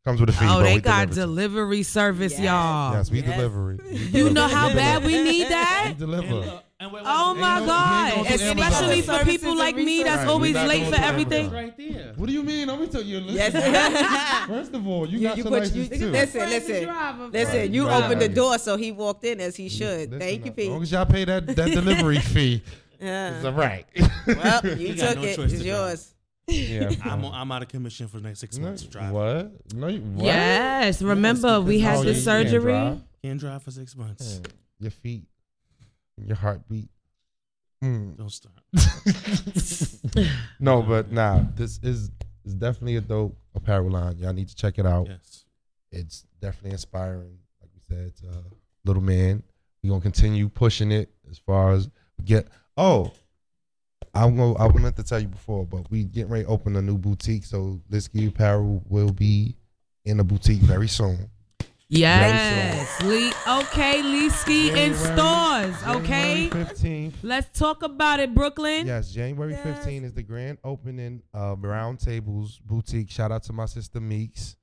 Comes with a fee. Oh, but they we got deliver delivery service, y'all. Yes, we deliver it. We You know deliver- how bad we need that? We deliver. Oh my no- God! ain't no- ain't Especially Amazon. for people like me that's Right, we always not late for to everything. Amazon. Right there. What do you mean? Let me tell you. Listen. Yes. First of all, you, You, got you your put, license you, too. listen, listen, driver, listen. Right, You right. opened the door, so he walked in as he mm, should. Listen, Thank you, As Pete. long as y'all pay that, that delivery fee, Yeah. it's all right. Well, you You got took no it. choice It's to drive. yours. Yeah. I'm, I'm out of commission for the next six months to drive. What? No, you, what? Yes, remember we had Oh, the you can't surgery. drive? Can't drive for six months. Yeah. Your feet, your heartbeat. Mm. Don't start. no, but nah, this is is definitely a dope apparel line. Y'all need to check it out. Yes. It's definitely inspiring. Like we said, to, uh, little man. We gonna continue pushing it as far as get. Oh, I'm gonna. I meant to tell you before, but we getting ready to open a new boutique. So Lisky Apparel will be in a boutique very soon. Yes, Lee. Okay, Lee Ski in stores. Okay, Fifteenth. let's talk about it, Brooklyn. Yes, January 15 is the grand opening of Round Tables Boutique. Shout out to my sister Meeks.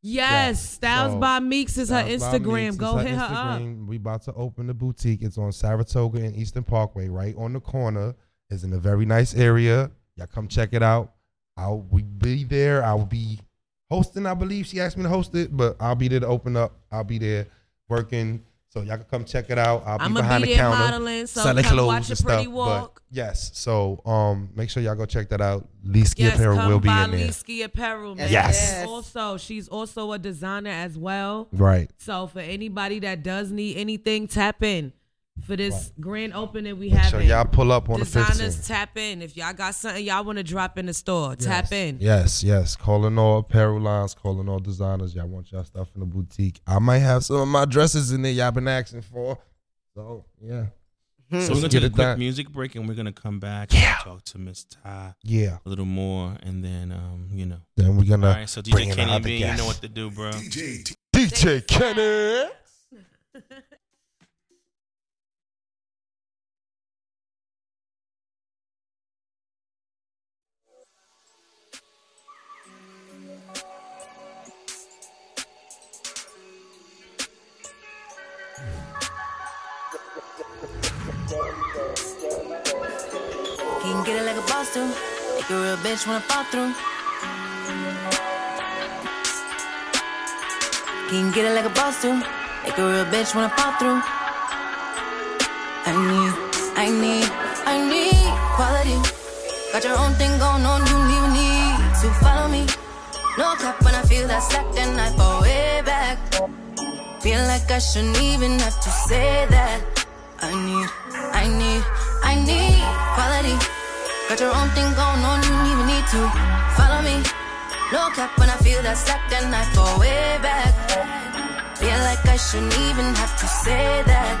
Yes, Styles So, by Meeks is her Styles by Instagram. Meeks is Go her hit her up. We about to open the boutique. It's on Saratoga and Eastern Parkway, right on the corner. It's in a very nice area. Y'all come check it out. I'll we be there. I will be hosting. I believe she asked me to host it, but I'll be there to open up. I'll be there working. So y'all can come check it out. I'll be I'ma behind be the there counter, modeling, so selling come clothes watch and a pretty stuff. walk. But yes, so um, make sure y'all go check that out. Lee Ski Yes, Apparel come will be in there. Lee Ski Apparel, man. Yes. And Also, she's also a designer as well. Right. So for anybody that does need anything, tap in. For this grand opening we have. sure y'all pull up on the Designers 15th. tap in. If y'all got something y'all want to drop in the store, tap in. Yes, yes. Calling all apparel lines, calling all designers. Y'all want y'all stuff in the boutique. I might have some of my dresses in there y'all been asking for. So yeah. So Let's we're gonna get take a quick done. music break and we're gonna come back and talk to Miss Tie. Yeah. A little more and then um, you know. Then we're gonna All right, so DJ in Kenny our B, you know what to do, bro. DJ Kenny. Make a real bitch wanna fall through. Can get it like a boss do. Make a real bitch wanna fall through. I need, I need, I need quality. Got your own thing going on, you even need to follow me. No cap when I feel that slack, then I fall way back. Feel like I shouldn't even have to say that. I need, I need, I need quality. Got your own thing going on, you don't even need to follow me. No cap when I feel that slack, then I fall way back. Feel like I shouldn't even have to say that.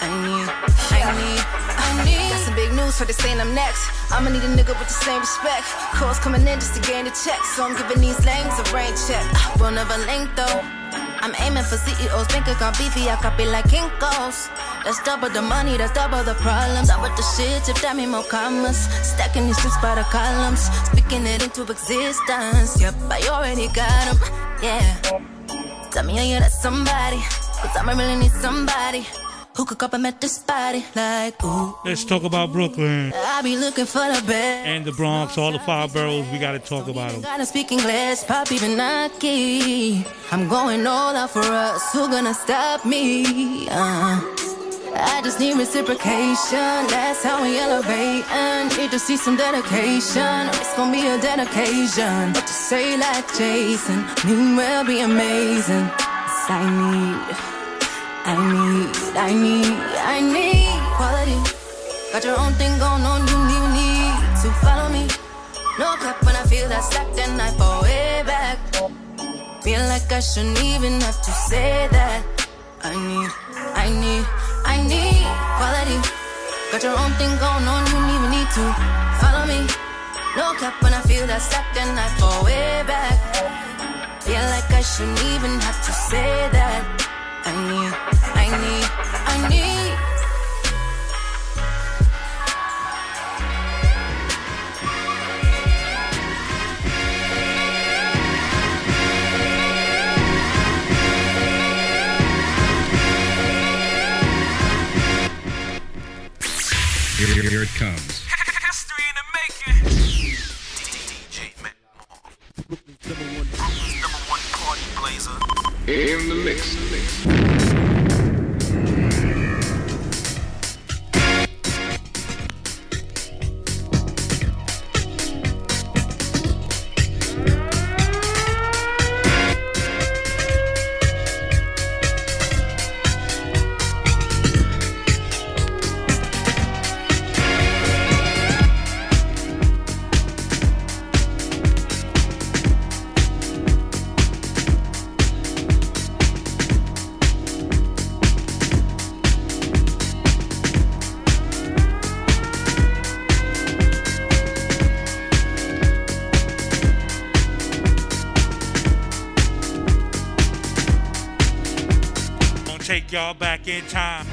I need, I need, I need. Got some big news for the saying I'm next. I'ma need a nigga with the same respect. Calls coming in just to gain the check. So I'm giving these lanes a rain check. We'll never link though. I'm aiming for CEOs, bank account beefy, I copy like Kinkos. That's double the money, that's double the problems. Double the shit, if that mean more commas. Stacking these strips by the columns, speaking it into existence. Yep, I already got them, yeah. Tell me, are you that somebody? Cause I'ma really need somebody who could compliment this body like, ooh. Let's talk about Brooklyn I be looking for the best. and the Bronx, all the five boroughs. We got to talk about them. Gotta speak English, pop even Nike. I'm going all out for us. Who gonna stop me? Uh, I just need reciprocation. That's how we elevate. And need to see some dedication. It's gonna be a dedication. What to say like Jason? Will be amazing. 'Cause I need, I need, I need, I need quality. Got your own thing going on, you don't need to follow me. No cap when I feel that slack, then I fall way back. Feel like I shouldn't even have to say that. I need, I need, I need quality. Got your own thing going on, you don't even need to follow me. No cap when I feel that slack, then I fall way back. Feel like I shouldn't even have to say that. I need, I need, I need. Here, here it comes. History in the making. DJ Mac. Number one party blazer. In the mix. Y'all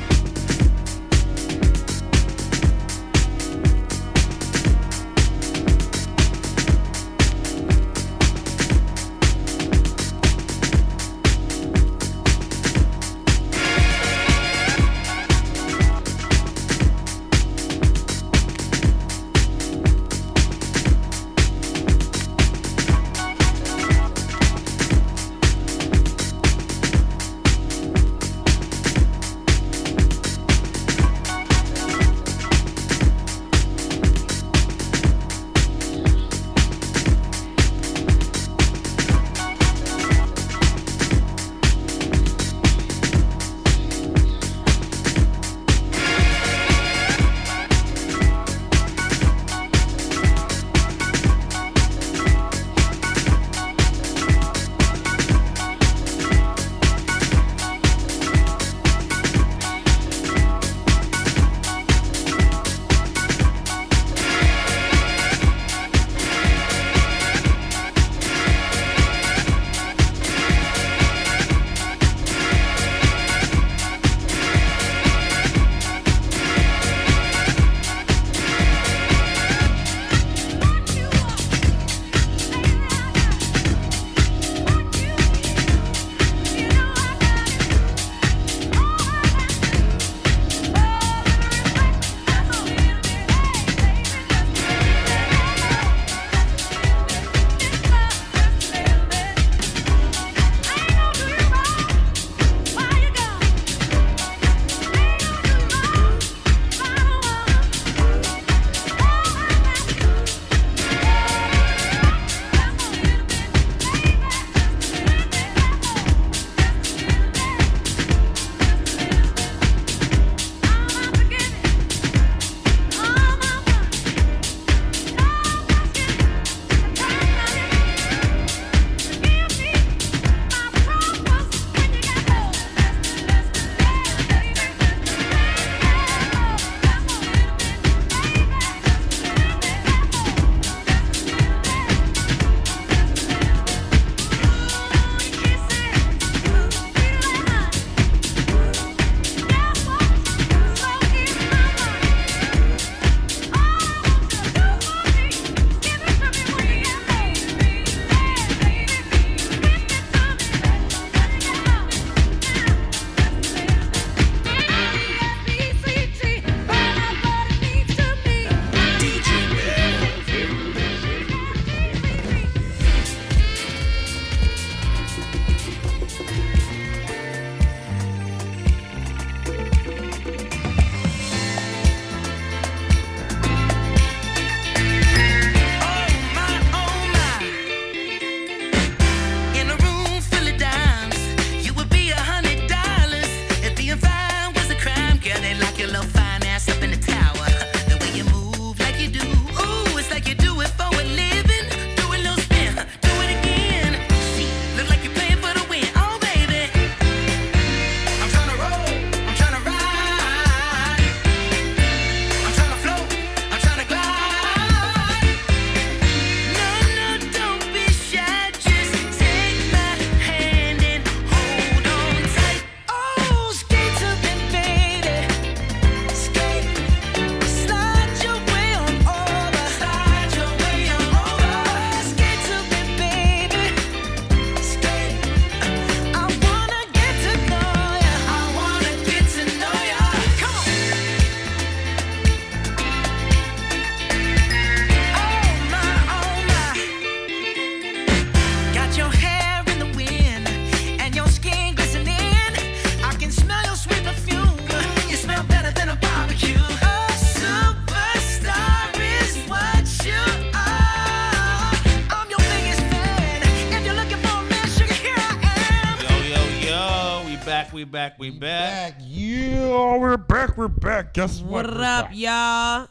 back in time. we back, we back. Yeah, we're back, we're back. Guess what? What We're up, back. y'all?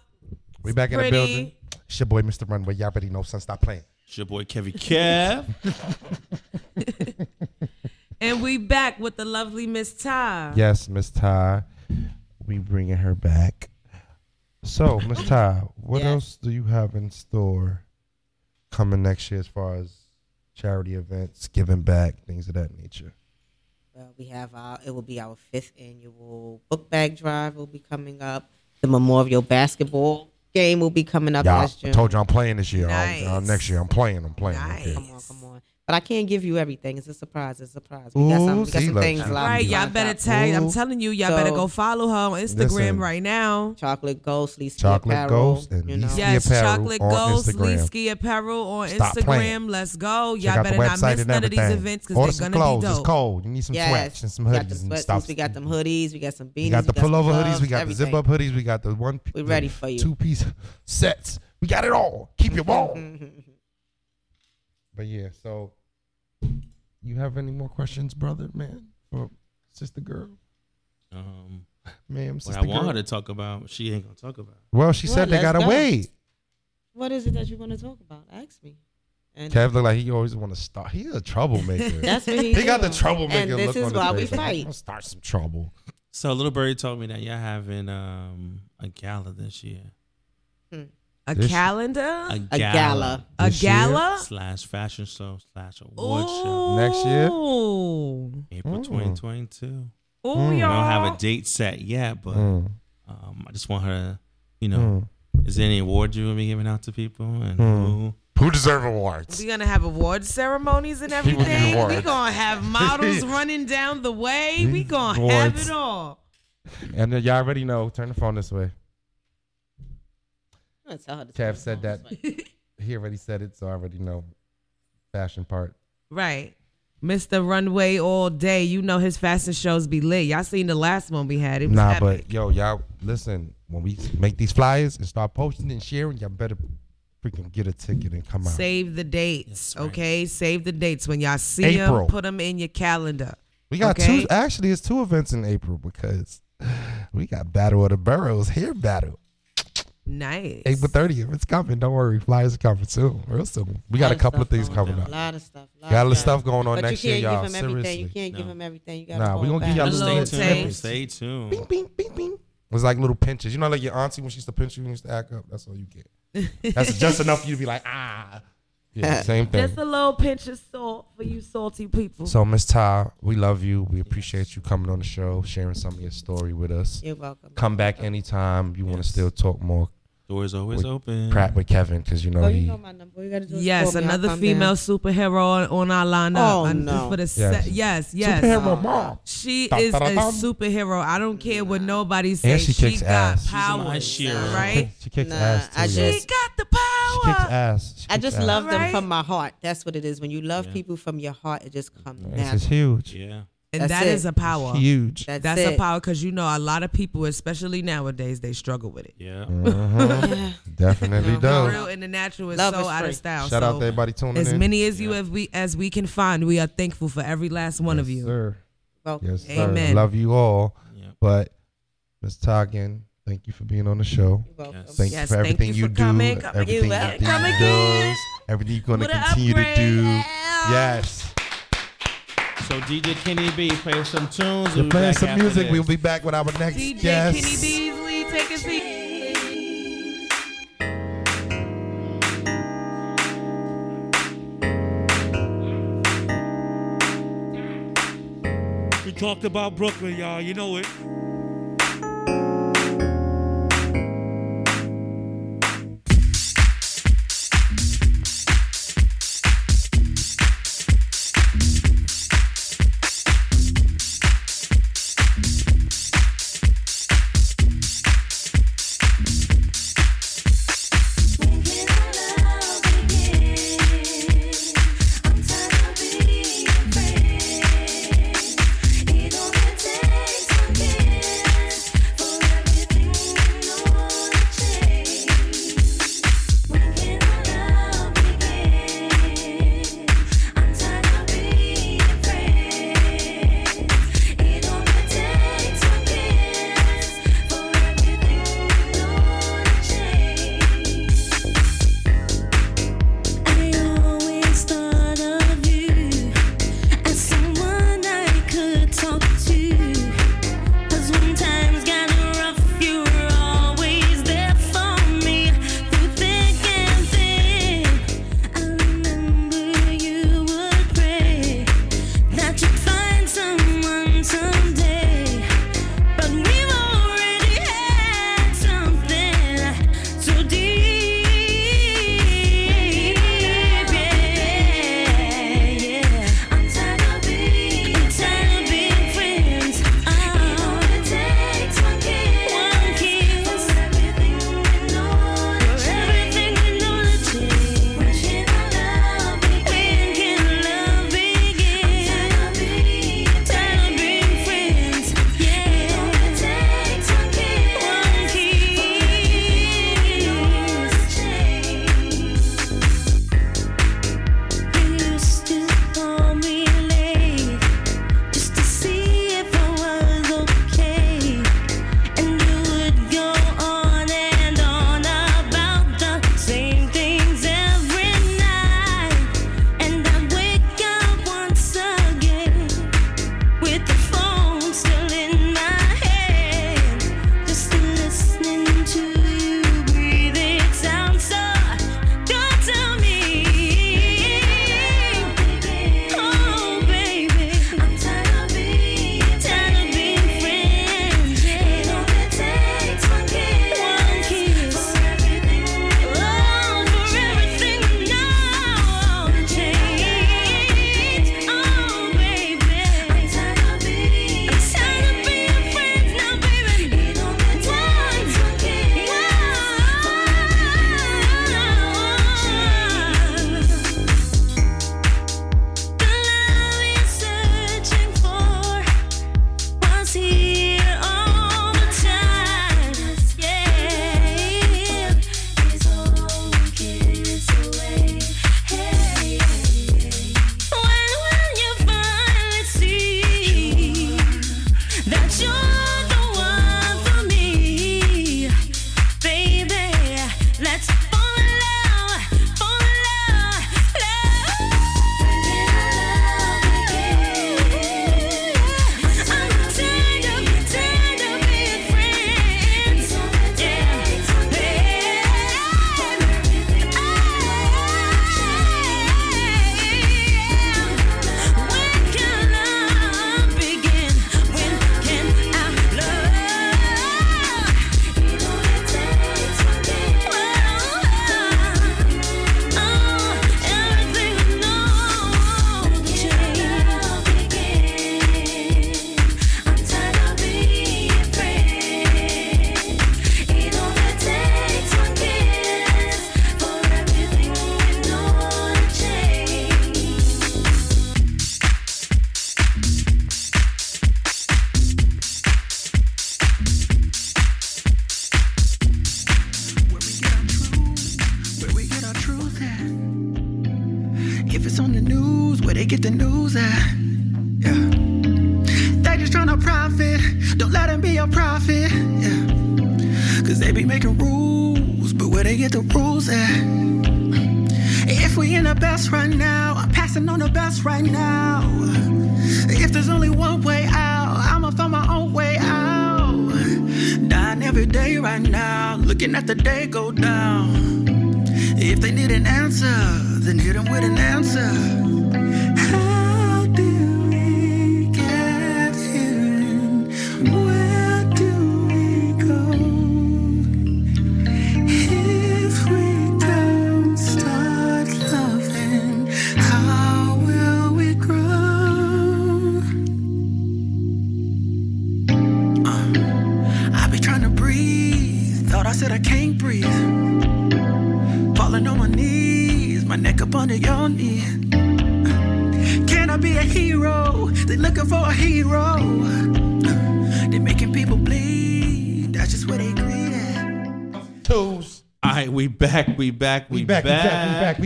We back in the building. It's your boy, Mr. Runway. Y'all already know, son. Stop playing. It's your boy Kevykev. And we back with the lovely Miss Tie. Yes, Miss Tie. We bringing her back. So, Miss Ty, what Yes. else do you have in store coming next year as far as charity events, giving back, things of that nature? Well, we have our, it will be our fifth annual book bag drive will be coming up. The Memorial Basketball game will be coming up last I told you I'm playing this year. Nice. Uh, next year, I'm playing. I'm playing. okay. Come on, come on. But I can't give you everything. It's a surprise. It's a surprise. We got some, Ooh, we got see, some look. things. lined- Right, y'all lined better up. tag. I'm Ooh. telling you, y'all So- better go follow her on Instagram Listen. right now. Chocolate Ghost, Lee Ski Chocolate Apparel, Ghost and you know. Ski Yes, Apparel Chocolate on Ghost, Instagram. Lee Ski Apparel on Stop Instagram. playing. Let's go. Check Y'all better not miss none of these everything. events because Order they're some gonna clothes. be It's cold. You need some Yes. sweats and some We hoodies got the and sweatsuits, stuff. we got them hoodies, we got some beanies. We got the some pullover hoodies. gloves, We got everything. the zip up hoodies. We got the one. We ready for you. Two piece sets. We got it all. Keep your ball. But yeah, so you have any more questions, brother, man, or sister girl, Um, ma'am, what sister I want girl? her to talk about, she ain't gonna talk about. Well, she Well, said they gotta go. wait. What is it that you want to talk about? Ask me. And Kev look like he always want to start. He's a troublemaker. That's what he he got the troublemaker And this look is on his why we face. Like, fight. I'm gonna start some trouble. So little birdie told me that y'all having um a gala this year. A This- calendar? A A gala. A gala? slash fashion show slash award show. Next year? Ooh. April Mm. 2022. Ooh, Mm. I y'all. don't have a date set yet, but Mm. um, I just want her to, you know, is there any awards you will be giving out to people and who? Who deserve awards? We're gonna have award ceremonies and everything. We awards. gonna have models running down the way. We gonna have it all. And y'all already know. Turn the phone this way. I'm gonna tell her to Kev said that. phone this way. He already said it, so I already know. Fashion part. Right. Mr. Runway all day. You know his fashion shows be lit. Y'all seen the last one we had. It was Nah, epic. but yo, y'all listen. When we make these flyers and start posting and sharing, y'all better freaking get a ticket and come out. Save the dates, okay? Save the dates when y'all see April. them. Put them in your calendar. We got okay? two. Actually, it's two events in April because we got Battle of the Boroughs here. Battle Nice. April thirtieth. It's coming. Don't worry. Flyers are coming soon. Real soon. We got a couple of things coming on. up. A lot of stuff. Lot Got a lot of stuff going on But next year, y'all. give everything. Seriously. You can't give No. him everything. You gotta Nah, we fall gonna give back. y'all A little little snippets. taste. Stay tuned. Bing, bing, bing, bing. It's like little pinches. You know, like your auntie when she used to pinch you and used to act up. That's all you get. That's just enough for you to be like, ah. Yeah, same thing. Just a little pinch of salt for you salty people. So, Miss Tie, we love you. We appreciate you coming on the show, sharing some of your story with us. You're welcome. Come back anytime you want to still talk more. Doors always with open. Pratt with Kevin, because you know Oh, he. you know my number. You gotta do Yes, call me. I'll another female down. superhero on, on our lineup. Oh, And no. For the Yes. yes, yes, yes. Superhero uh, mom. She Dun, is dun, dun, a superhero. I don't care what nobody says. And she kicks got ass. She's power, my She-Ra. right? She kicks Nah, ass too. I just- She got the power. she kicks ass. She I just ass. love them Right? from my heart. That's what it is. When you love Yeah. people from your heart, it just comes This is huge. Yeah. And That's that it. is a power. Huge. That's, That's a power because you know a lot of people, especially nowadays, they struggle with it. Yeah. Mhm. Definitely No, does. real and the natural is Love so is out of style. Shout so out to everybody tuning as in. many as you as we as we can find, we are thankful for every last one of you. Sir. Welcome. Yes, sir. Amen. Love you all. Yeah. But Ms. Toggin, thank you for being on the show. Yes. Thank Yes, you for thank everything you you, for do, coming. Come- everything You you do, Come again. does, everything you're gonna With a continue to do. Upgrade. Yes. So DJ Kenny B play some tunes. You're We'll be playing back some after music. this. We'll be back with our next DJ guest. Kenny Beasley, take a seat. We talked about Brooklyn, y'all. You know it.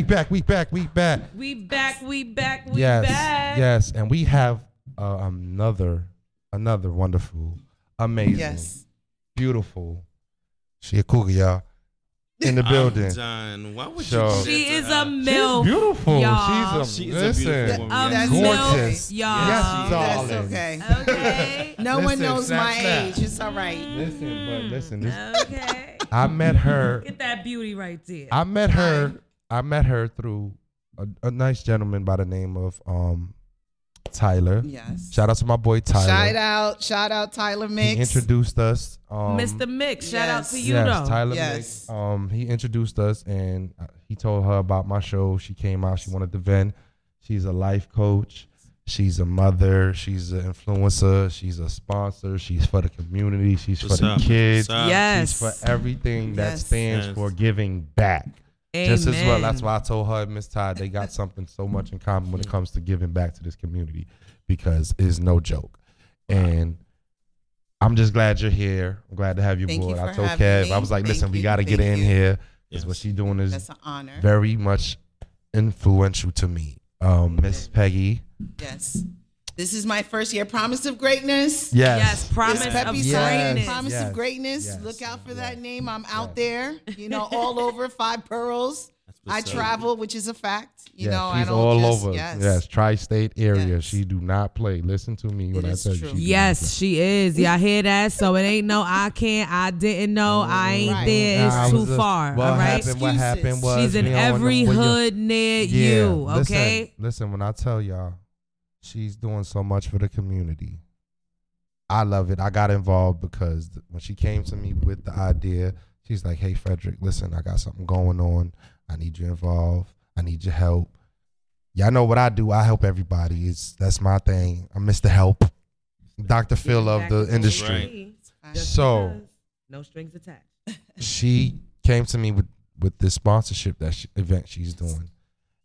Back, we back, we back, we back, We back, we back, we yes, back. yes, and we have uh, another, another wonderful, amazing, Yes. beautiful, she a cougar, y'all, in the I'm building. done. Why would So- you? She that is a her? milf. beautiful. y'all. She's a, She's a listen, beautiful woman. Um, yes. that's gorgeous. Y'all. Yes, That's darling. okay. Okay. No one knows snap, my snap. age. It's all right. Listen, but listen, this, Okay. I met her. Get that beauty right there. I met her. I met her through a, a nice gentleman by the name of um Tyler. Yes. Shout out to my boy Tyler. Shout out, shout out Tyler Mix. He introduced us. Um, Mr. Mix, shout out to you yes, though. Tyler Yes. Mix. Um, he introduced us, and uh, he told her about my show. She came out. She wanted to vent. She's a life coach. She's a mother. She's an influencer. She's a sponsor. She's for the community. She's What's for the kids. Yes. She's for everything that Yes. stands Yes. for giving back. Just as well. That's why I told her, and Miss Todd, they got something so much in common when it comes to giving back to this community because it's no joke. And I'm just glad you're here. I'm glad to have you Thank you. I told Kev, me. I was like, Thank listen, we got to get in you. here. Because Yes. what she's doing is That's an honor. very much influential to me. Um, Miss Peggy. Yes. This is my first year. Promise of greatness. Yes. Yes, promise This of Peppy Yes. Greatness. Promise Yes. of Greatness. Yes. Look out for that name. I'm out Yes. there, you know, all over Five Pearls. I travel, which is a fact. You yes, know, I she's don't all just, over. Yes. Yes, tri-state area. Yes. She do not play. Listen to me when It I is tell you. She Yes, she is. Y'all hear that? So it ain't no I can't, I didn't know, oh, I ain't Right. there. It's I too just- far. What all right. happened? What happened was She's in we don't wanna every know where you- hood near Yeah, you. listen, Okay. Listen, when I tell y'all, she's doing so much for the community. I love it. I got involved because when she came to me with the idea, she's like, "Hey, Frederick, listen, I got something going on. I need you involved. I need your help. Y'all know what I do. I help everybody. It's that's my thing. I'm Mr. Help, Dr. Phil of the industry. Just So no strings attached. she came to me with with this sponsorship that she, event she's doing,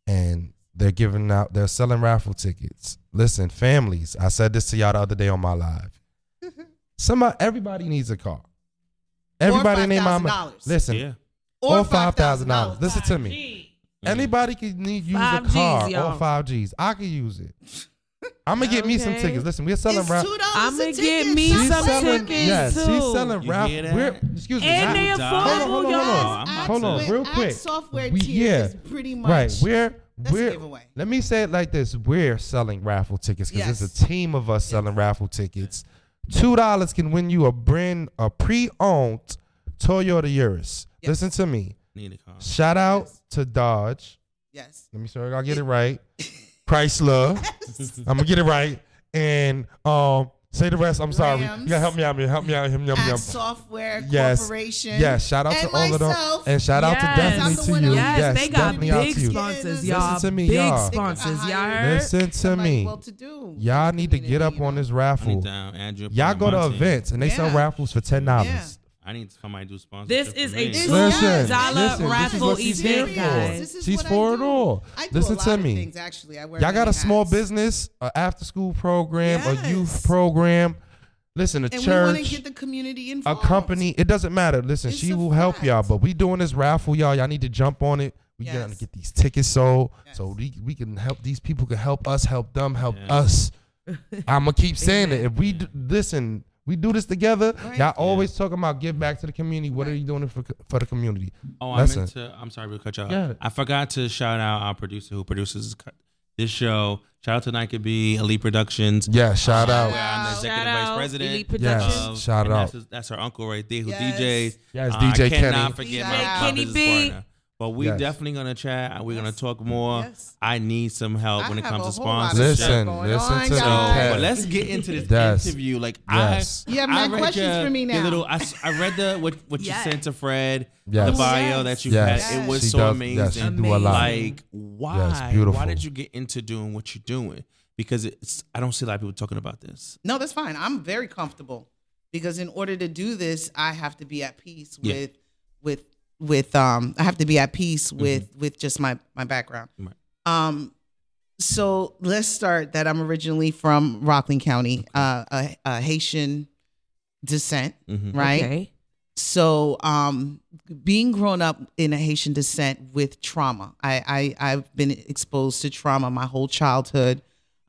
and they're giving out they're selling raffle tickets. Listen, families, I said this to y'all the other day on my live. Somebody, everybody needs a car. Everybody and their mama. Listen, Yeah. Or or five thousand dollars. Listen to me. Anybody can need use Five a car y'all. or five G's. I can use it. I'm gonna get me some tickets. Listen, we're selling raffle. I'ma a get me Stop some playing. tickets. Yes, too. she's selling raffle. We're, excuse me. And they Hold on, affordable, hold on, hold y'all. on. I'm Hold on, real quick. software We- tier yeah, is pretty much right. We're That's we're giveaway. let me say it like this: We're selling raffle tickets because Yes. there's a team of us selling raffle tickets. Two dollars can win you a brand a pre-owned Toyota Yaris. Yes. Listen to me. Need a car. Shout out to Dodge. yes. Let me sure I get it right. Chrysler. I'm gonna get it right. And um, say the rest. I'm sorry. Rams. You gotta help me out. Help me out. Help me out. Help me Ad out. Software Yes. Corporation. Yes, shout out and to all of them. And shout out to Yes. definitely to you. Yes, Yes, they got definitely big to you. sponsors, Listen to me, big y'all. sponsors, y'all Listen heard? Listen to Somebody me. well to do. Y'all need to get up on this raffle. down Andrew. Y'all go to events and they sell raffles for ten dollars. Yeah. I need somebody to do sponsorship. This for is a This- two Listen, dollar listen, this is raffle she's event, for. guys. This is She's what I for it all. I do Listen a lot to of me. Things, actually, I wear Y'all got many a small hats. business, a after school program, a youth program. Listen, a and we want to church, get the community a involved. company, it doesn't matter. Listen, she will help y'all, but we doing this raffle, y'all. Y'all need to jump on it. We gotta Yes. get these tickets sold so we, we can help these people can help us, help them, help us. I'm gonna keep saying it. If we do, listen, we do this together. Y'all always talking about give back to the community. What are you doing for for the community? Oh, I meant to. I'm sorry to cut you off. Yeah. I forgot to shout out our producer who produces this show. Shout out to Nike B, Elite Productions. Yeah, shout out. Where I'm the executive Shout vice out, president. Elite Yes, Productions. shout out. That's, his- that's her uncle right there who Yes. DJs. Yes, Uh, DJ I cannot Kenny. forget DJ my, my Kenny business B. partner. But we Yes. definitely gonna chat and we're gonna talk more. Yes. I need some help I when it comes to whole lot of sponsorship. Listen, listen on, to me, So, but let's get into this Yes. interview. Like Yes. I, You have I questions your, for me now. Little, I read the what what Yes. you sent to Fred, Yes. the bio Yes. that you Yes. had. It was She so does- amazing. yes, she do a lot. Like why? Yes, beautiful. Why did you get into doing what you're doing? Because it's I don't see a lot of people talking about this. No, that's fine. I'm very comfortable because in order to do this, I have to be at peace Yeah. with with with um I have to be at peace with with just my my background. Mm-hmm. Right. Um so let's start that I'm originally from Rockland County, uh a, a Haitian descent, Mhm. right? Okay. So, um, being grown up in a Haitian descent with trauma, I, I I've been exposed to trauma my whole childhood,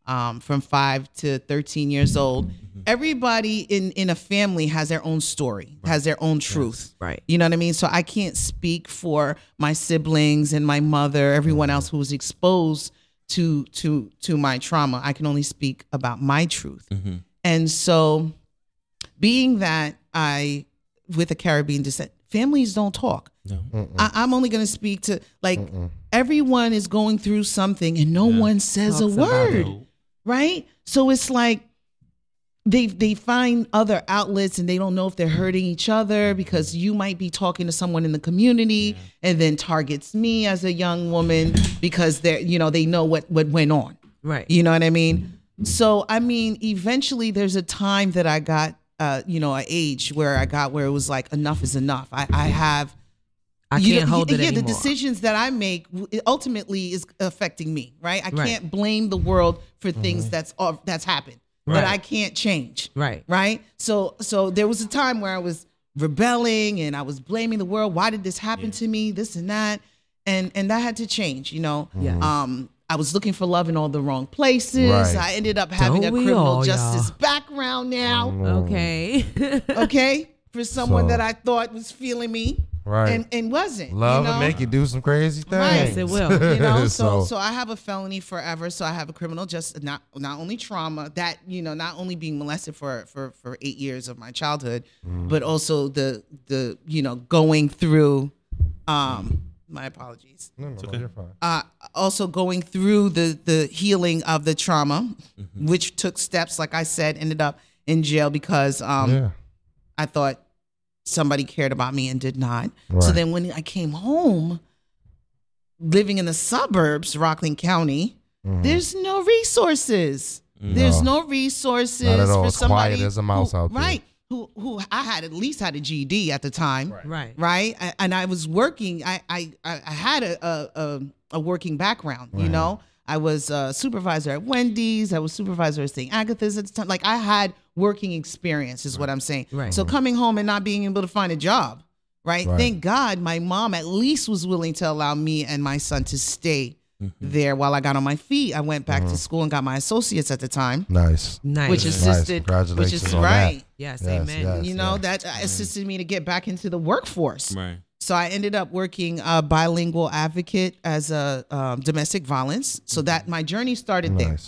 um, from five to thirteen years old. Everybody in in a family has their own story, has their own truth. Right. You know what I mean? So I can't speak for my siblings and my mother, everyone else who was exposed to to to my trauma. I can only speak about my truth. And so being that I with a Caribbean descent, families don't talk. No. I, I'm only going to speak to like everyone is going through something and no one says Talks a word, it. Right? So it's like they they find other outlets and they don't know if they're hurting each other because you might be talking to someone in the community and then targets me as a young woman because they're you know they know what what went on. Right. You know what I mean? So I mean, eventually there's a time that I got, uh, you know, an age where I got where it was like enough is enough. I, I have. I you can't know, hold it yeah, anymore. the decisions that I make ultimately is affecting me, right? I Right. can't blame the world for things that's uh, that's happened that I can't change, Right. right? So so there was a time where I was rebelling and I was blaming the world. Why did this happen to me? This and that, and and that had to change. You know, Yeah. um, I was looking for love in all the wrong places. Right. I ended up having Don't a criminal all, justice y'all? background now. Okay. Okay, for someone So- that I thought was feeling me, Right. and and wasn't. Love you know? make you do some crazy things. Right. Yes, it will. you know so so i have a felony forever so i have a criminal just not not only trauma that you know not only being molested for for for eight years of my childhood Mm. but also the the you know going through um my apologies no, no, no, you're fine. uh, also going through the the healing of the trauma, Mm-hmm. which took steps. Like I said, ended up in jail because um, yeah. I thought somebody cared about me and did not. So then when I came home, living in the suburbs, Rockland County, there's no resources. There's Mm-hmm. No. no resources Not at all. for It's quiet somebody as a mouse who- out there. Right. Who who I had at least had a GED at the time right. right? I, and I was working. I I I I had a a, a, a working background. You know, I was a supervisor at Wendy's. I was supervisor at St. Agatha's at the time. Like I had working experience, is what I'm saying. Right. So coming home and not being able to find a job, right? Right. Thank God my mom at least was willing to allow me and my son to stay Mm-hmm. there while I got on my feet. I went back to school and got my associates at the time. Nice. Nice. Which Nice. assisted, which is on that. right. Yes, Yes, amen. yes. You know that assisted me to get back into the workforce. Right. So I ended up working a bilingual advocate as a um, domestic violence. So that my journey started there.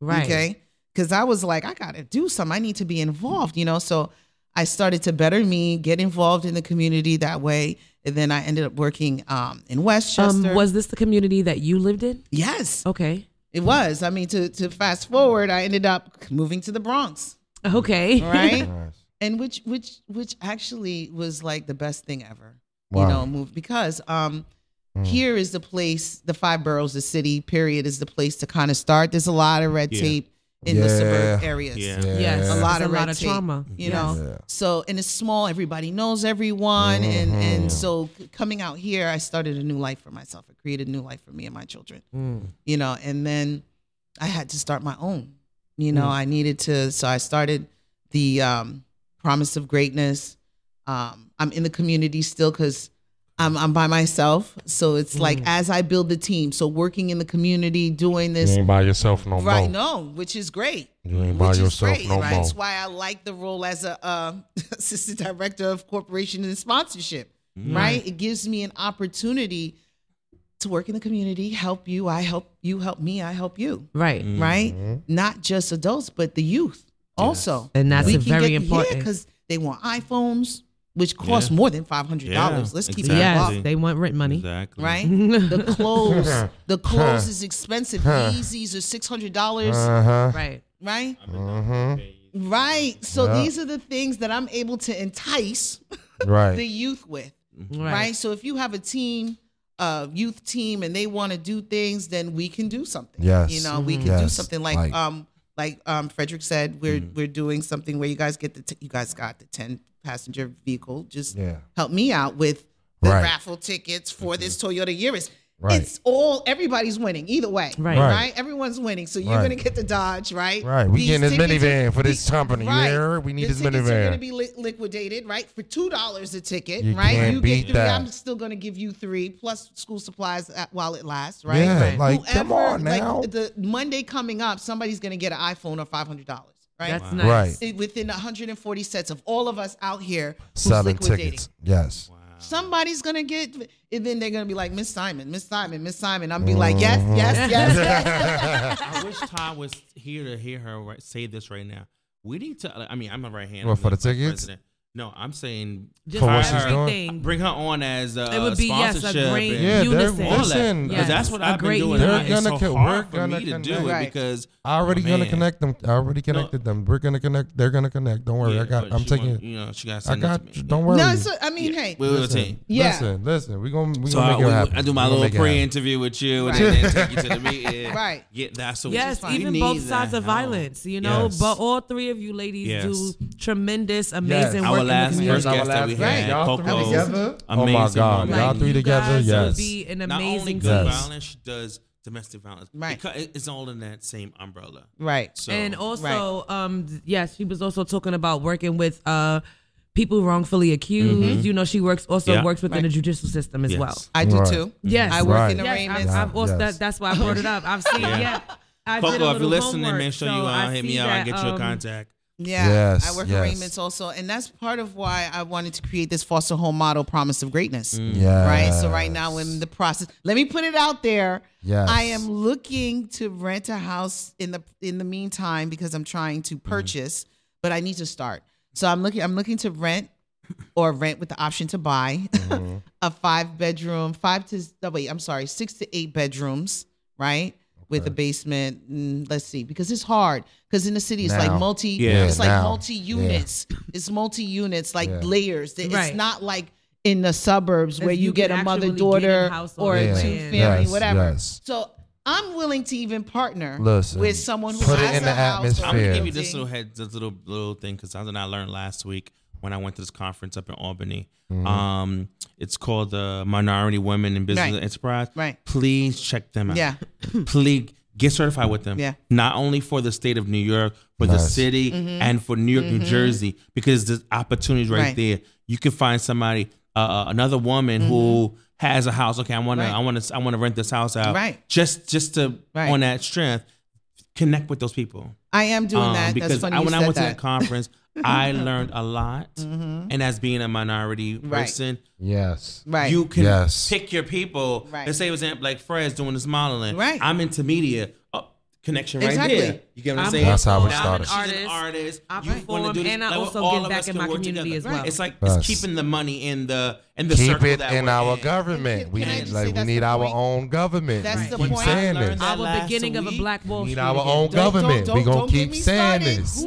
Right. Okay. Because I was like, I got to do something. I need to be involved, you know? So I started to better me, get involved in the community that way. And then I ended up working um, in Westchester. Um, was this the community that you lived in? yes, Okay. it was. I mean, to, to fast forward, I ended up moving to the Bronx. Okay. Right. Nice. and which which which actually was like the best thing ever Wow. you know move because um here is the place the five boroughs the city period is the place to kind of start there's a lot of red Yeah. tape in yeah. the suburb areas. Yeah. yeah. Yes. A lot of, a lot of trauma. You yes. know? Yeah. So, and it's small, everybody knows everyone. Mm-hmm. And, and so coming out here, I started a new life for myself. I created a new life for me and my children, mm. you know? And then I had to start my own, you know? Mm. I needed to, so I started the um, Promise of Greatness. Um, I'm in the community still because I'm, I'm by myself. So it's mm. like as I build the team. So working in the community, doing this. You ain't by yourself no right, more. Right, no, which is great. You ain't by yourself great, no right? more. That's why I like the role as a uh, assistant director of corporation and sponsorship, mm. right? It gives me an opportunity to work in the community, help you, I help you, help me, I help you. Right. Mm. Right? Not just adults, but the youth yes. also. And that's we very get, important. Yeah, because they want iPhones which costs yeah. more than five hundred dollars. Yeah, Let's keep exactly. it up. They want rent money, exactly. right? the clothes, the clothes is expensive. Yeezys are six hundred dollars, uh-huh. right? Right? Uh-huh. Right. So these are the things that I'm able to entice right. the youth with, mm-hmm. right. right? So if you have a team. a youth team and they want to do things, then we can do something. Yes, you know, mm-hmm. we can yes. do something like, like um like um Frederick said, we're mm. we're doing something where you guys get the t- you guys got the ten passenger vehicle. Just yeah. help me out with the right. raffle tickets for mm-hmm. this Toyota Yaris. Right. It's all everybody's winning either way, right? Right. right? Everyone's winning, so you're right. going to get the Dodge, right? Right. we're getting this minivan are, for this company. Right. We need the this minivan. Tickets are going to be li- liquidated, right? For two dollars a ticket, you right? Can't you beat three, That. I'm still going to give you three plus school supplies at, while it lasts, right? Yeah. Like Whoever, come on now. Like, the Monday coming up, somebody's going to get an iPhone or five hundred dollars. Right? That's wow. nice. Right. Within 140 sets of all of us out here selling tickets. Yes. Wow. Somebody's gonna get, and then they're gonna be like, Miss Simon, Miss Simon, Miss Simon. I'm be mm-hmm. like, yes, mm. yes, yes. yes. I wish Todd was here to hear her say this right now. We need to. I mean, I'm a right hand. Well, for the tickets. President. No, I'm saying just For what she's doing? bring her on as a, It would be, yes, a great and Yeah, they're- unison. that. listen, 'Cause that's what I've been doing. They're It's so gonna co- we're hard for gonna me to do it because I already gonna connect them. I already connected them. We're gonna connect. They're gonna connect. Don't worry. I got. I'm taking. want- You know, she got. I got. you. Don't worry. No, it's, I mean, hey, we're listen, team. Yeah. listen, listen. We gonna we So gonna make it happen. I do my little pre-interview with you, and then, take you to the meeting. Right. Get that. So Yes, even both sides of violence, you know. But all three of you ladies do tremendous, amazing work last first guest that we had. Y'all Coco, three together. Amazing. Oh my God, like, y'all three together. Yes, would be an amazing. Not only gun yes. violence, she does domestic violence. Right. Because it's all in that same umbrella. Right. So, and also, right. um, yes, she was also talking about working with uh people wrongfully accused. Mm-hmm. You know, she works also yeah. works within right. the judicial system as yes. well. I do right. too. Yes. Mm-hmm. I work right. in arraignments. Yes, I've, I've also, yes. that, that's why I brought it up. I've seen yeah. yeah. I Coco, if you're listening, make sure you uh, hit me out. I get um, your contact. Yeah, yes, I work yes. also, and that's part of why I wanted to create this foster home model, Promise of Greatness. Mm. Right. So right now in the process, let me put it out there. Yes. I am looking to rent a house in the in the meantime because I'm trying to mm-hmm. purchase, mm. but I need to start. So I'm looking. I'm looking to rent or rent with the option to buy mm-hmm. a five bedroom, five to oh wait, I'm sorry, six to eight bedrooms. Right with right. a basement. And let's see, because it's hard. Because in the city, it's now. like multi. Yeah, it's like now. multi units. Yeah. It's multi units, like yeah. layers. It's right. not like in the suburbs where you, you get a mother daughter or yeah. a two family, yes, whatever. Yes. So I'm willing to even partner Listen, with someone who put has it in the atmosphere. I'm gonna give you this little head, this little little thing because something I learned last week when I went to this conference up in Albany. Mm-hmm. Um, it's called the Minority Women in Business right. Enterprise. Right. Please check them out. Yeah. Please get certified with them. Yeah. Not only for the state of New York, but nice. the city mm-hmm. and for New York, mm-hmm. New Jersey, because there's opportunities right, right. there. You can find somebody, uh, uh another woman who mm-hmm. has a house. Okay, I wanna, right. I wanna, I wanna rent this house out. Right. Just, just to on that strength, connect with those people. I am doing um, that. Because That's funny I, when I went that. to that conference, I learned a lot, mm-hmm. and as being a minority right. person, yes, right, you can yes. pick your people. Right. Let's say, for example, like Fred's doing this modeling. Right, I'm into media. Uh, connection right exactly. there. You get what I'm, I'm saying? That's how we started. She's artists, an artist. I you perform, want to do this. and I like, also give back in my community as well. It's like yes. it's keeping the money in the in the keep circle it in our in. government. We need, like we need our own government. That's we the keep point. saying this. Our beginning of a black wolf. We need our own government. We gonna keep saying this.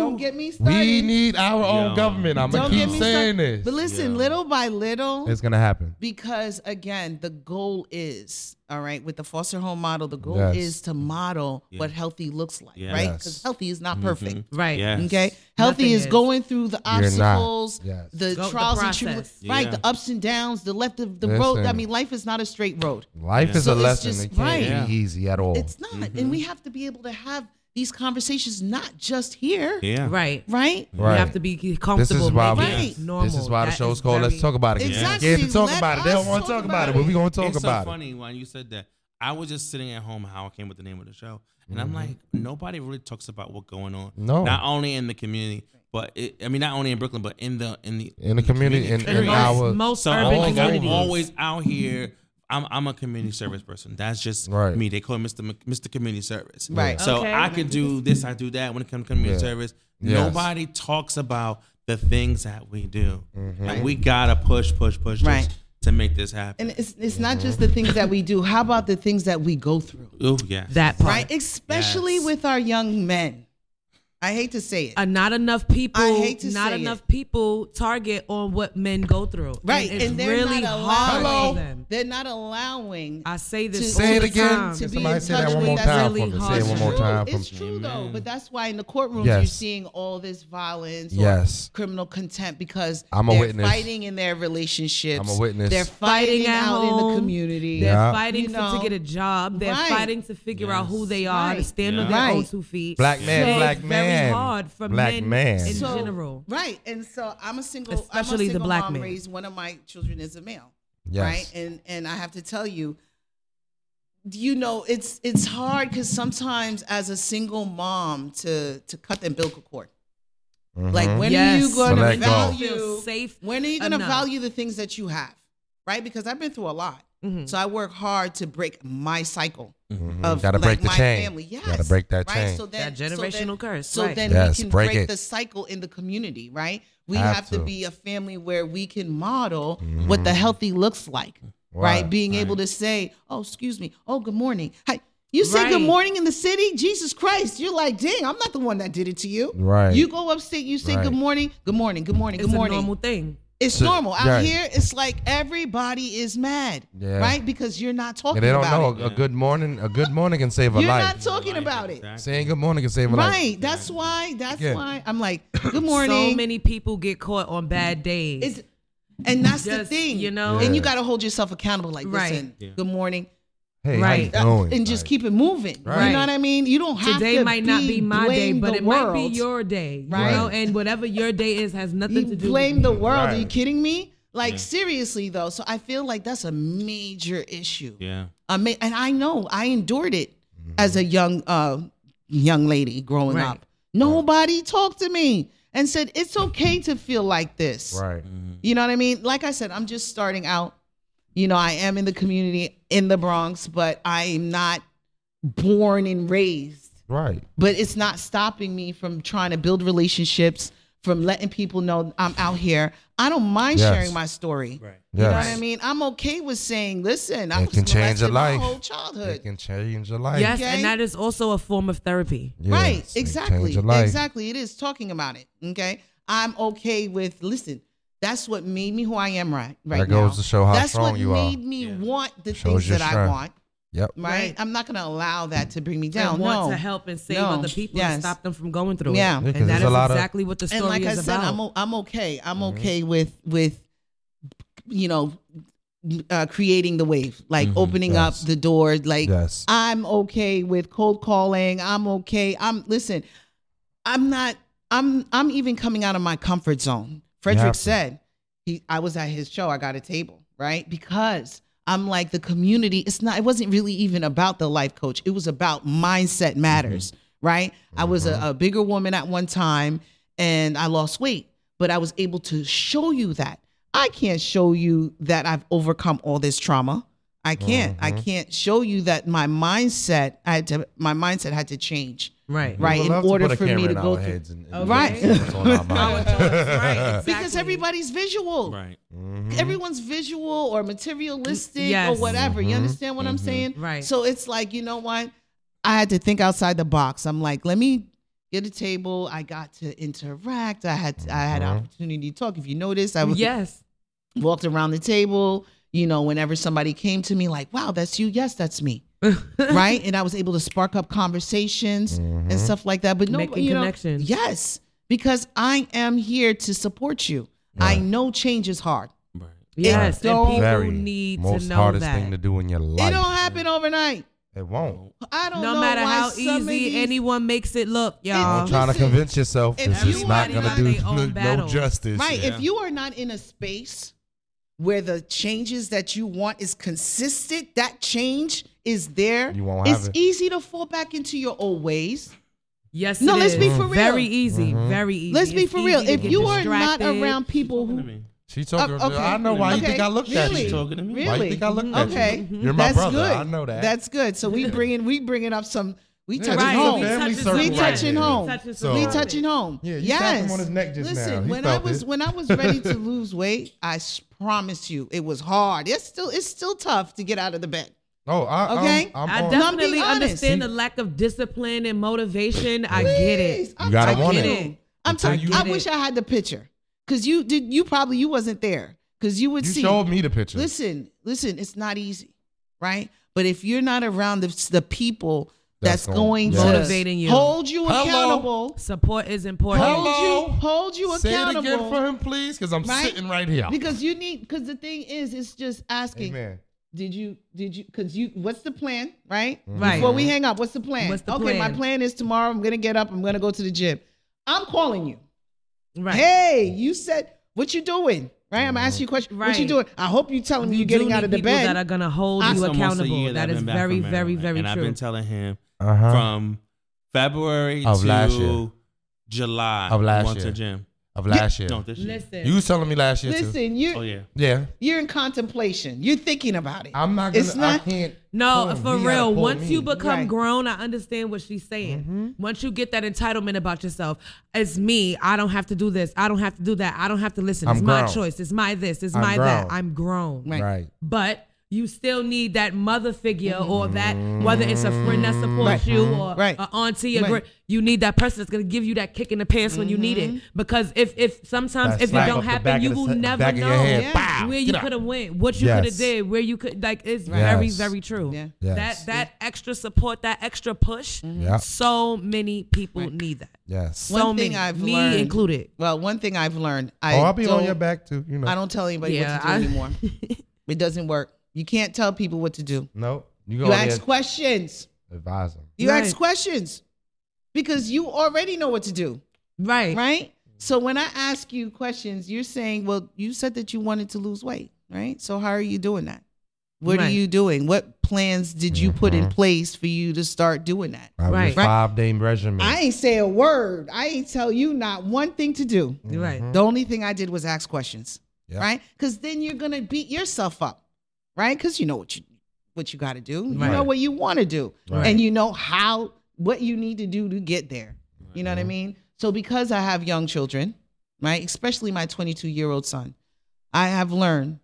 Don't get me started. We need our own Yo. government. I'm gonna keep saying this. But listen, Yeah. little by little, It's gonna happen. because again, the goal is all right with the foster home model. The goal Yes. is to model Yeah. what healthy looks like, right? Because healthy is not mm-hmm. perfect. Right. Yes. Okay, healthy is, is. going through the obstacles, Yes. the Go- the trials and tribulations, right? The ups and downs, the left of the road. I mean, life is not a straight road. Life is So a it's lesson. just- it can't right. be easy at all. It's not, and we mm-hmm. have to be able to have these conversations not just here. Yeah. Right. Right? You have to be comfortable. This is why we, it normal. This is why the That show's is called Let's Talk About It. Exactly. Scared to talk Let about it. They don't want to talk talk about it, but we're going to talk about it. it's about so it. funny when you said that. I was just sitting at home how I came with the name of the show, and Mhm. I'm like, nobody really talks about what's going on. No. not only in the community, but it, I mean, not only in Brooklyn, but in the in the In the community, in- in period. our- most so urban like, I'm communities. always out here. I'm I'm a community service person. That's just Right. me. They call me Mr. M- Mr. Community Service. Right. So Okay. I can do this. I do that when it comes to community Yeah. service. Yes. Nobody talks about the things that we do. Mhm. And we gotta push, push, push, Right. just to make this happen. And it's it's not just the things that we do. How about the things that we go through? Oh yeah. That part. Right? Especially Yes. with our young men. I hate to say it. Uh, not enough people. I hate to not say enough it. people target on what men go through. Right. it's And they're really not hard allowing for them. they're not allowing I say this. Say all it the again. time. to be Somebody in say that touch one with more that's time really for me. Say it one more It's time true. It's me. true though, but that's why in the courtrooms you're seeing all this violence, Yes. or criminal contempt because I'm a they're witness. fighting in their relationships. I'm a witness. They're Fighting fighting at out in the home. community. They're Yeah. fighting You know? to get a job. They're Right. fighting to figure out who they are, to Right. stand on Yeah. their own two feet. Black man, black it's man. Very hard for Black men man. in So- general. Right. And so I'm a single Especially I'm a the black mom man. raised one of my children is a male. Yes. Right? And and I have to tell you you know it's it's hard cuz sometimes as a single mom to to cut the umbilical cord. Like Mhm. when Yes. are you going To to let go. value safe when are you going to enough. value the things that you have? Right? Because I've been through a lot. Mhm. So I work hard to break my cycle Mhm. of Gotta like, break the my chain. family. Yes. Gotta break that right? chain. So then, That so then- generational curse, So right. then Yes, we can break break, the cycle in the community, right? We Have have, to. to. be a family where we can model what the healthy looks like, right? Right. Being able to say, "Oh, excuse me. Oh, good morning." Hi. You say Right. good morning in the city? Jesus Christ. You're like, dang, I'm not the one that did it to you. Right. You go upstate, you say Right. good morning, good morning, good morning, It's good a morning. normal thing. It's So- normal. Out right. here, it's like everybody is mad, Yeah. right? Because you're not talking And they don't about know it. a, a good morning. A good morning can save a life. You're not talking about it. Saying good morning can save a life. Right. That's why. That's Yeah. why I'm like, good morning. So many people get caught on bad days. It's, and that's the thing, you know? And you got to hold yourself accountable. Like, Right. listen, Yeah. good morning, Hey, Right. how you doing? and just Like, keep it moving. You know what I mean? You don't have to. Today to might not be my day, but the it might be your day, Right. You know, and whatever your day is has nothing You to do. blame with the me. world. Are you kidding me? Like Yeah. seriously though. So I feel like that's a major issue. Yeah. I mean, and I know I endured it as a young uh, young lady growing Right. up. Nobody talked to me and said it's okay to feel like this. Right. You know what I mean? Like I said, I'm just starting out. You know, I am in the community in the Bronx, but I'm not born and raised. Right. But it's not stopping me from trying to build relationships, from letting people know I'm out here. I don't mind Yes. sharing my story. Right. You know what I mean? I'm okay with saying, listen, I It was can change your molested my life. whole It childhood. can change your life. Yes, Okay. and that is also a form of therapy. Right, Yes, it exactly. change. Exactly. It is talking about it. Okay. I'm okay with listen, that's what made me who I am right right That now. goes to show how that's strong what you are. made me Yeah. want the Shows things your that I strength. want. Yep. Right? Right. I'm not gonna allow that to bring me And down. want no. to help and save No. other people Yes. and stop them from going through Yeah. it. Yeah, 'cause and that there's is a lot of- exactly what the story is. and like I is said, about. I'm o- I'm okay. I'm Mm-hmm. okay with with you know uh, creating the wave, like Mhm. opening Yes. up the door. Like Yes. I'm okay with cold calling. I'm okay. I'm listen. I'm not. I'm I'm even coming out of my comfort zone. Frederick said he. I was at his show. I got a table right because. I'm like the community. It's not. It wasn't really even about the life coach. It was about mindset matters, right? I was a, a bigger woman at one time, and I lost weight, but I was able to show you that. I can't show you that I've overcome all this trauma. I can't. I Mhm. can't show you that my mindset I had to my mindset had to change. Right. Right. We would In order for me to go our through- and- and Okay. Right. look what's on our Our mind. thoughts, right, Because everybody's visual. Right. Mhm. Everyone's visual or materialistic Yes. or whatever. You Mhm. understand what I'm saying? Right. So it's like, you know what? I had to think outside the box. I'm like, let me get a table. I got to interact. I had I had Mhm. opportunity to talk. If you notice, I was yes. walked around the table. You know, whenever somebody came to me, like, "Wow, that's you." Yes, that's me. right, and I was able to spark up conversations Mhm. and stuff like that. But no, Making you know, connections. yes, because I am here to support you. I know change is hard. Right. Yes. And don't- people Very need most to know hardest that. thing to do in your life. It don't happen overnight. It won't. I don't know. no matter why how easy these- anyone makes it look, y'all. I'm trying to convince yourself if this is not gonna do no, no justice. Right. If you are not in a space where the changes that you want is consistent, that change is there. You won't it's it. easy to fall back into your old ways. Yes, No, it let's is. be for real. Very easy. Mm-hmm. Very easy. Let's be It's for real. If you are not around people who She talking. Uh, okay. I know why you think I looked at Really? you. talking to me. Really? Why you think I looked at okay. you? You're my That's brother. Good. I know that. That's good. So we bringing we bringing up some we Yeah, touching this is a home. family circle we touching here. home. Touching So- we touching home. Yeah, you yes. him on his neck just Listen, now. He when I was it. when I was ready to lose weight, I promise you it was hard. It's still it's still tough to get out of the bed. Oh, I, Okay. I'm, I'm I definitely understand the lack of discipline and motivation. I get it. I'm You gotta telling want you. it. I'm Until telling you- you. I wish. I had the picture. Cause you did you probably you wasn't there. Cause you would You see showed me the picture. Listen, listen, it's not easy, right? But if you're not around the, the people that's, That's going going- to Yes. Motivating you. hold you Hello. accountable, Support is important. hold Hello? you, hold you Say it accountable. again for him, please, because I'm Right? sitting right here. Because you need, because the thing is, it's just asking. Amen. Did you? Did you? Because you. What's the plan? Right. Right. Before we hang up, what's the plan? What's the okay, my plan? plan is tomorrow. I'm gonna get up. I'm gonna go to the gym. I'm calling you. Right. Hey, you said what you doing? Right. I'm asking you a question. Right. what you doing? I hope you telling me You you're getting out of the people bed. that are gonna hold I- you It's almost a accountable. year That I've is been back very, very, Maryland, very and true. I've been telling him Uh-huh. from February Of to last year. July. Of last went year. to gym. Of last year. No, this year. Listen. You was telling me last year too. Listen, you. Oh yeah. Yeah. You're in contemplation. You're thinking about it. I'm not gonna. It's not- I can't. No, for He real. Once me. you become Right. grown, I understand what she's saying. Mm-hmm. Once you get that entitlement about yourself, it's me. I don't have to do this. I don't have to do that. I don't have to listen. I'm it's my choice. It's my this. It's I'm my that. I'm grown. Right. Right. But you still need that mother figure mm-hmm. or that whether it's a friend that supports Right. you mm-hmm. or Right. an auntie or Right. gra- you need that person that's gonna give you that kick in the pants when you need it mm-hmm. because if if sometimes That if it don't happen you of the will never back of your know. Yeah. Where you could have went what you could have did where you could like it's very Yes. very true Yeah. Yes. that that extra support that extra push Yeah. so many people need that Yes. so one thing many I've me learned, included Well, one thing I've learned. I oh, I'll be on don't- your back too. You know. I don't tell anybody Yeah, what to do I- anymore. it doesn't work. You can't tell people what to do. No. You You ask questions. advise them. You Right. ask questions because you already know what to do, right right? So when I ask you questions, you're saying, "Well, you said that you wanted to lose weight, right? So how are you doing that? What are you doing? What plans did you put in mm-hmm. place for you to start doing that?" Right. Right. Five day regimen. I ain't say a word. I ain't tell you not one thing to do. right mm-hmm. The only thing I did was ask questions, Yeah. right? Because then you're gonna beat yourself up, right? Because you know what you what you got to do. You Right. know what you want to do, Right. and you know how what you need to do to get there. You know what I Mm-hmm. mean? So because I have young children, right, especially my 22 year old son, I have learned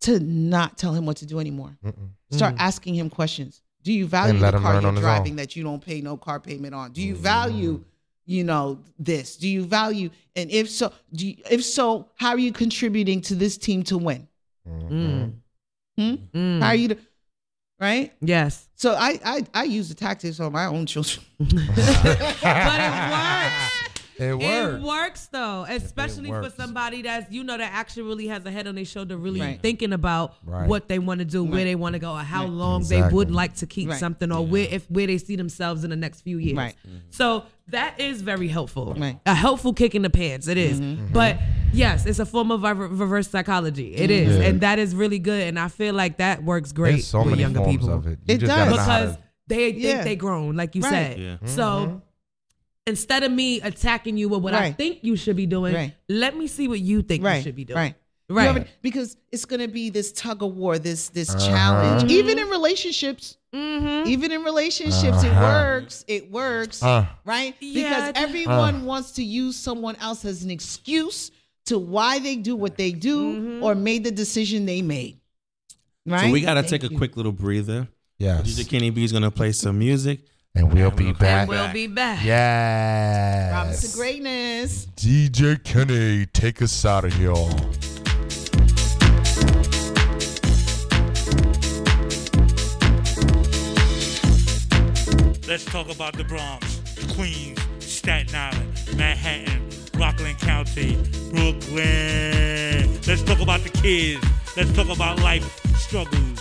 to not tell him what to do anymore. Mm-mm. Start asking him questions. Do you value the car you're driving that you don't pay no car payment on? Do you Mm-hmm. value, you know, this? Do you value, and if so, do you, if so, how are you contributing to this team to win? Mm. Hmm? Mm. How are you, to, right? yes So I, I I use the tactics on my own children. but it works It It works though, especially for somebody that's you know that actually really has a head on their shoulder, really Right. thinking about Right. what they want to do, where they want to go, or how Right. long they would like to keep Right. something, or where if where they see themselves in the next few years. Right. Mm-hmm. So that is very helpful. Right. A helpful kick in the pants. It is. Mm-hmm. Mm-hmm. But yes, it's a form of reverse psychology. It is, Yeah. and that is really good. And I feel like that works great There's so with many younger forms people of it. You It just does. gotta know how because to- they think Yeah. they grown, like you Right. said. Yeah. So instead of me attacking you with what I think you should be doing, Right. let me see what you think right. you should be doing. Right. Right. You know I mean? Because it's gonna be this tug of war, this this Uh-huh. challenge. Even in relationships. Mm-hmm. Even in relationships, it Uh-huh. works. It works. Uh. right? Yeah. Because everyone wants to use someone else as an excuse to why they do what they do Mm-hmm. or made the decision they made. Right? So we gotta take a you. quick little breather. Yes. DJ Kenny B is gonna play some music. And we'll be back. We'll be back. Yes. Promise of greatness. DJ Kenny, take us out of here. Let's talk about the Bronx, Queens, Staten Island, Manhattan, Rockland County, Brooklyn. Let's talk about the kids. Let's talk about life struggles.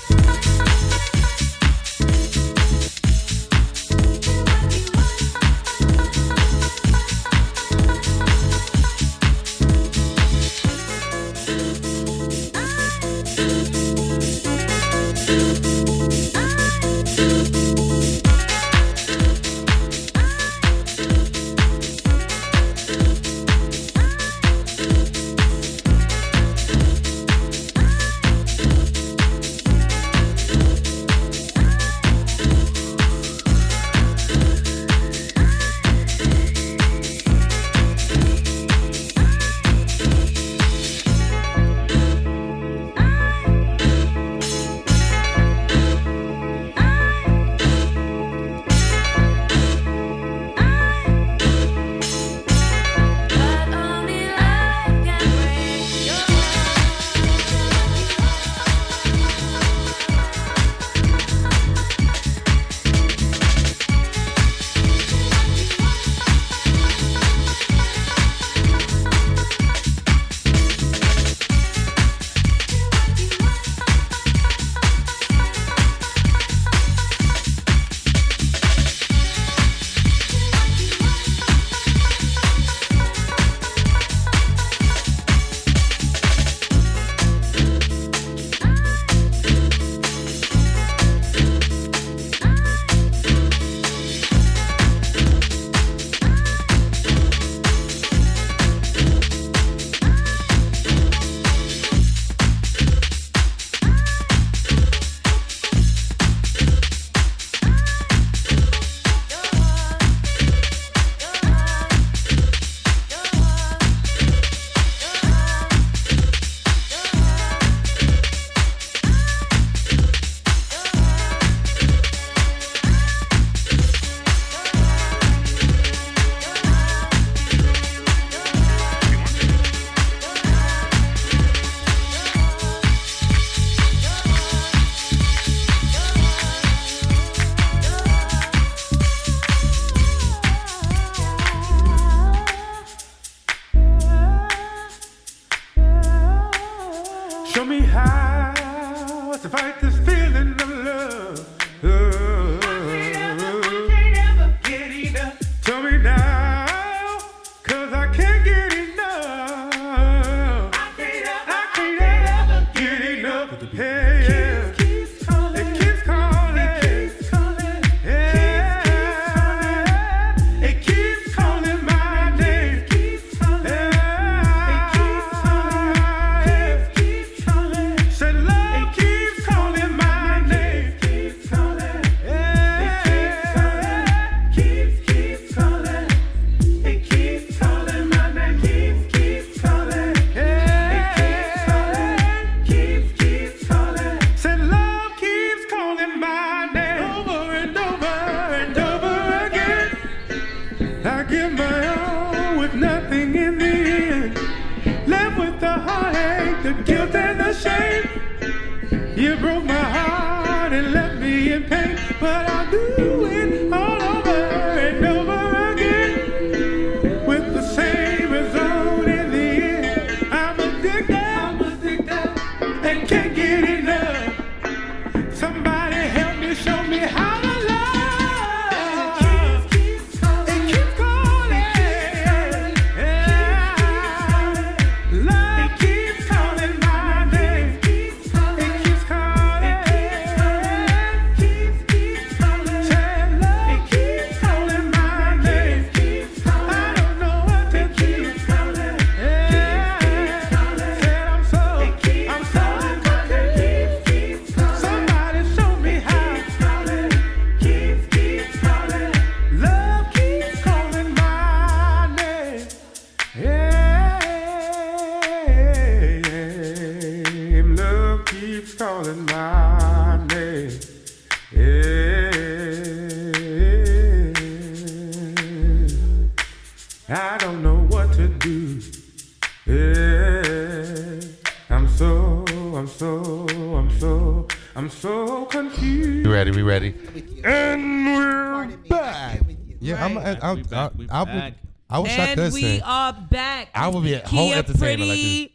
Yeah, I'm. I, I, We back, we I, I, back. I wish I and could we sing. are back. I would be a whole Kia entertainer like this.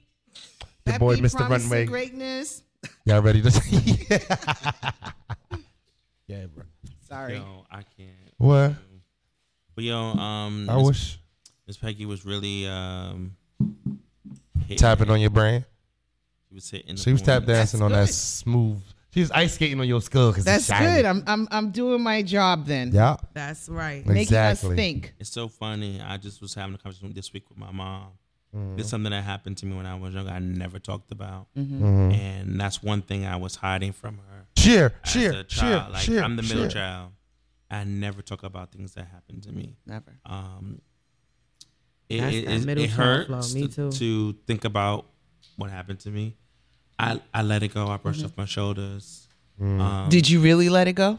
Your boy, Mr. Runway. Greatness. Y'all ready to sing? yeah, bro. Sorry. Yo, I can't. What? But yo, um, I Miss- wish- Miss Peggy was really um hitting Tapping on your brain. She was hitting. She was tap points. dancing on that smooth. She was ice skating on your skull because That's it's good. I'm I'm I'm doing my job then. Yeah. That's right. Making us Exactly. think. It's so funny. I just was having a conversation this week with my mom. Mhm. It's something that happened to me when I was young. I never talked about, Mhm. Mhm. and that's one thing I was hiding from her. Cheer, as cheer, a cheer. Like cheer, I'm the middle cheer. child. I never talk about things that happened to me. Never. Um, it, That's it, that it- middle it child hurts flow. Me to, too. to think about what happened to me. I I let it go. I brushed Mhm. off my shoulders. Mm. Um, Did you really let it go?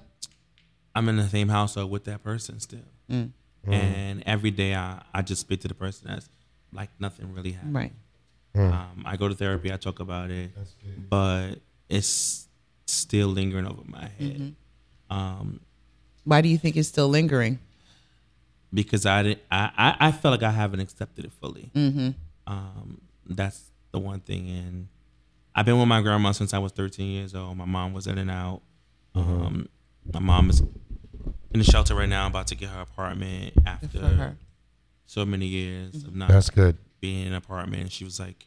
I'm in the same household with that person still. Mm. And every day I, I just speak to the person as like nothing really happened. Right. Mm. Um, I go to therapy, I talk about it, but it's still lingering over my head. Um, Why do you think it's still lingering? because I, didn't, I, I, I feel like I haven't accepted it fully. Mhm. Um, that's the one thing. And I've been with my grandma since I was 13 years old. My mom was in and out. Um, my mom is in the shelter right now, about to get her apartment after her. so many years of not That's good. being in an apartment. She was like,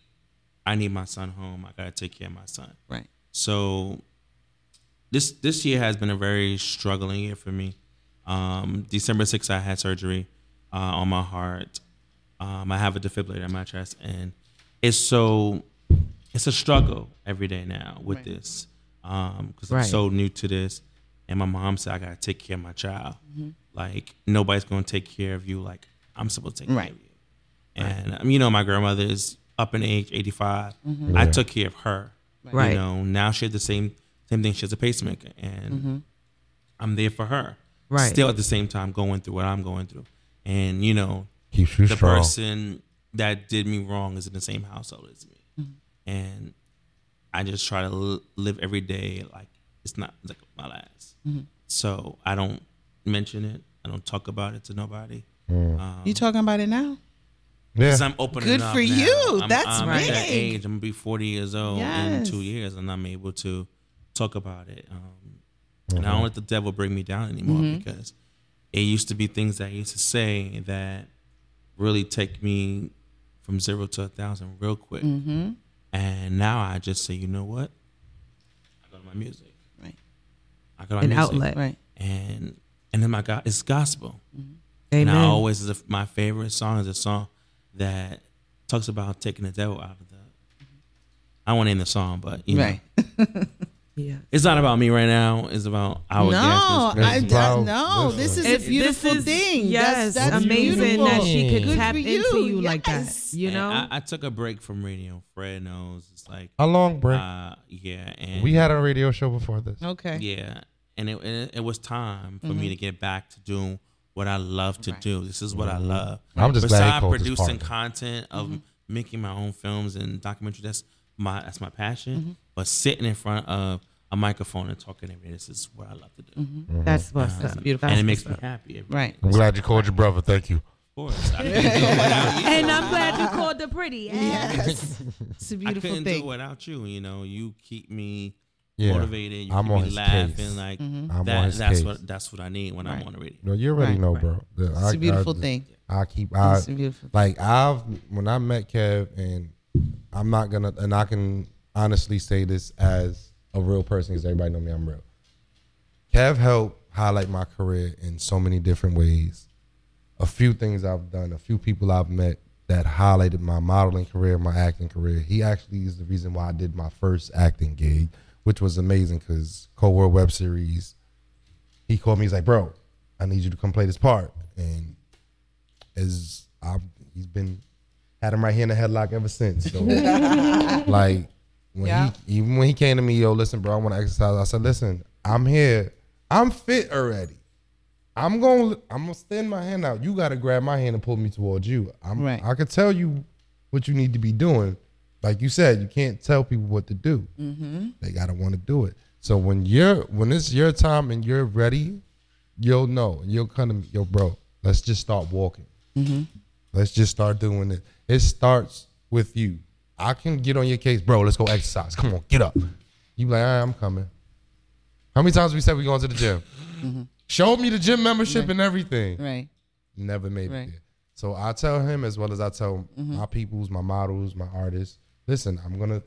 I need my son home. I gotta take care of my son. Right. So this this year has been a very struggling year for me. Um, December 6th, I had surgery uh, on my heart. Um, I have a defibrillator in my chest, and it's so it's a struggle every day now with this because I'm so new to this. And my mom said I gotta take care of my child. Mhm. Like nobody's gonna take care of you like I'm supposed to take Right. care of you. And um, you know, my grandmother is up in age, 85. Mhm. I took care of her. Right. You know, now she has the same same thing. She has a pacemaker, and Mhm. I'm there for her. Right. Still at the same time going through what I'm going through, and you know, Keeps you the strong. person that did me wrong is in the same household as me. And I just try to l- live every day like it's not like my last. Mhm. So I don't mention it. I don't talk about it to nobody. Mm. Um, You talking about it now? because I'm opening Good up for now. you. I'm, That's I'm at that age. I'm gonna be 40 years old in two years, and I'm able to talk about it. Um, And I Mhm. don't let the devil bring me down anymore Mhm. because it used to be things that I used to say that really take me from zero to a thousand real quick. Mhm. And now I just say, you know what? I go to my music. Right. I go to my An music. outlet. Right. And and then my God, it's gospel. Mm-hmm. And I Amen. always is a, my favorite song is a song that talks about taking the devil out of the. I won't name the song, but you know. Right. know, Yeah. it's not about me right now. It's about our No, gas. I, I, no, this is It- a beautiful is- thing. Yes, that's, that's amazing beautiful. that she could Good tap for into you like that. You know, I, I took a break from radio. Fred knows. It's like How long break? Uh, yeah, and we had a radio show before this. Okay. Yeah, and it it, it was time for Mm-hmm. me to get back to doing what I love to do. This is what I love. I'm just glad he Besides called this producing content of Mm-hmm. making my own films and documentaries. That's my that's my passion. Mm-hmm. But sitting in front of a microphone and talking to me, this is what I love to do. Mm-hmm. That's what's Uh, up. Beautiful. and it makes me happy. every Right. day. I'm glad you called your brother. Thank you. Of course, I couldn't do it without you. and I'm glad you called the pretty. Yes. It's a beautiful I couldn't do thing. it without you. You know, you keep me Yeah. motivated. You I'm keep on me his laughing. case. Like Mhm. I'm that, on his that's case. what that's what I need when I'm Right. on the radio. No, you already Right. know, Right. bro. The- It's a beautiful I, thing. I keep I It's a beautiful like I've when I met Kev and I'm not gonna and I can honestly say this as a real person because everybody know me. I'm real. Kev helped highlight my career in so many different ways. A few things I've done, a few people I've met that highlighted my modeling career, my acting career. He actually is the reason why I did my first acting gig, which was amazing because Cold World web series. He called me. He's like, "Bro, I need you to come play this part." And as I've, he's been had him right here in the headlock ever since. So, like when Yeah. he even when he came to me, yo, listen, bro, I want to exercise. I said, listen, I'm here. I'm fit already. I'm gonna I'm gonna extend my hand out. You gotta grab my hand and pull me towards you. I'm Right. I could tell you what you need to be doing. Like you said, you can't tell people what to do. Mm-hmm. They gotta want to do it. So when you're when it's your time and you're ready, you'll know. You'll come to me, yo, bro. Let's just start walking. Mm-hmm. Let's just start doing it. It starts with you. I can get on your case, bro. Let's go exercise. Come on, get up. You be like, all right, I'm coming. How many times we said we going to the gym? Mm-hmm. Showed me the gym membership and everything. Right. Never made Right. it there. So I tell him as well as I tell Mhm. my peoples, my models, my artists, listen, I'm gonna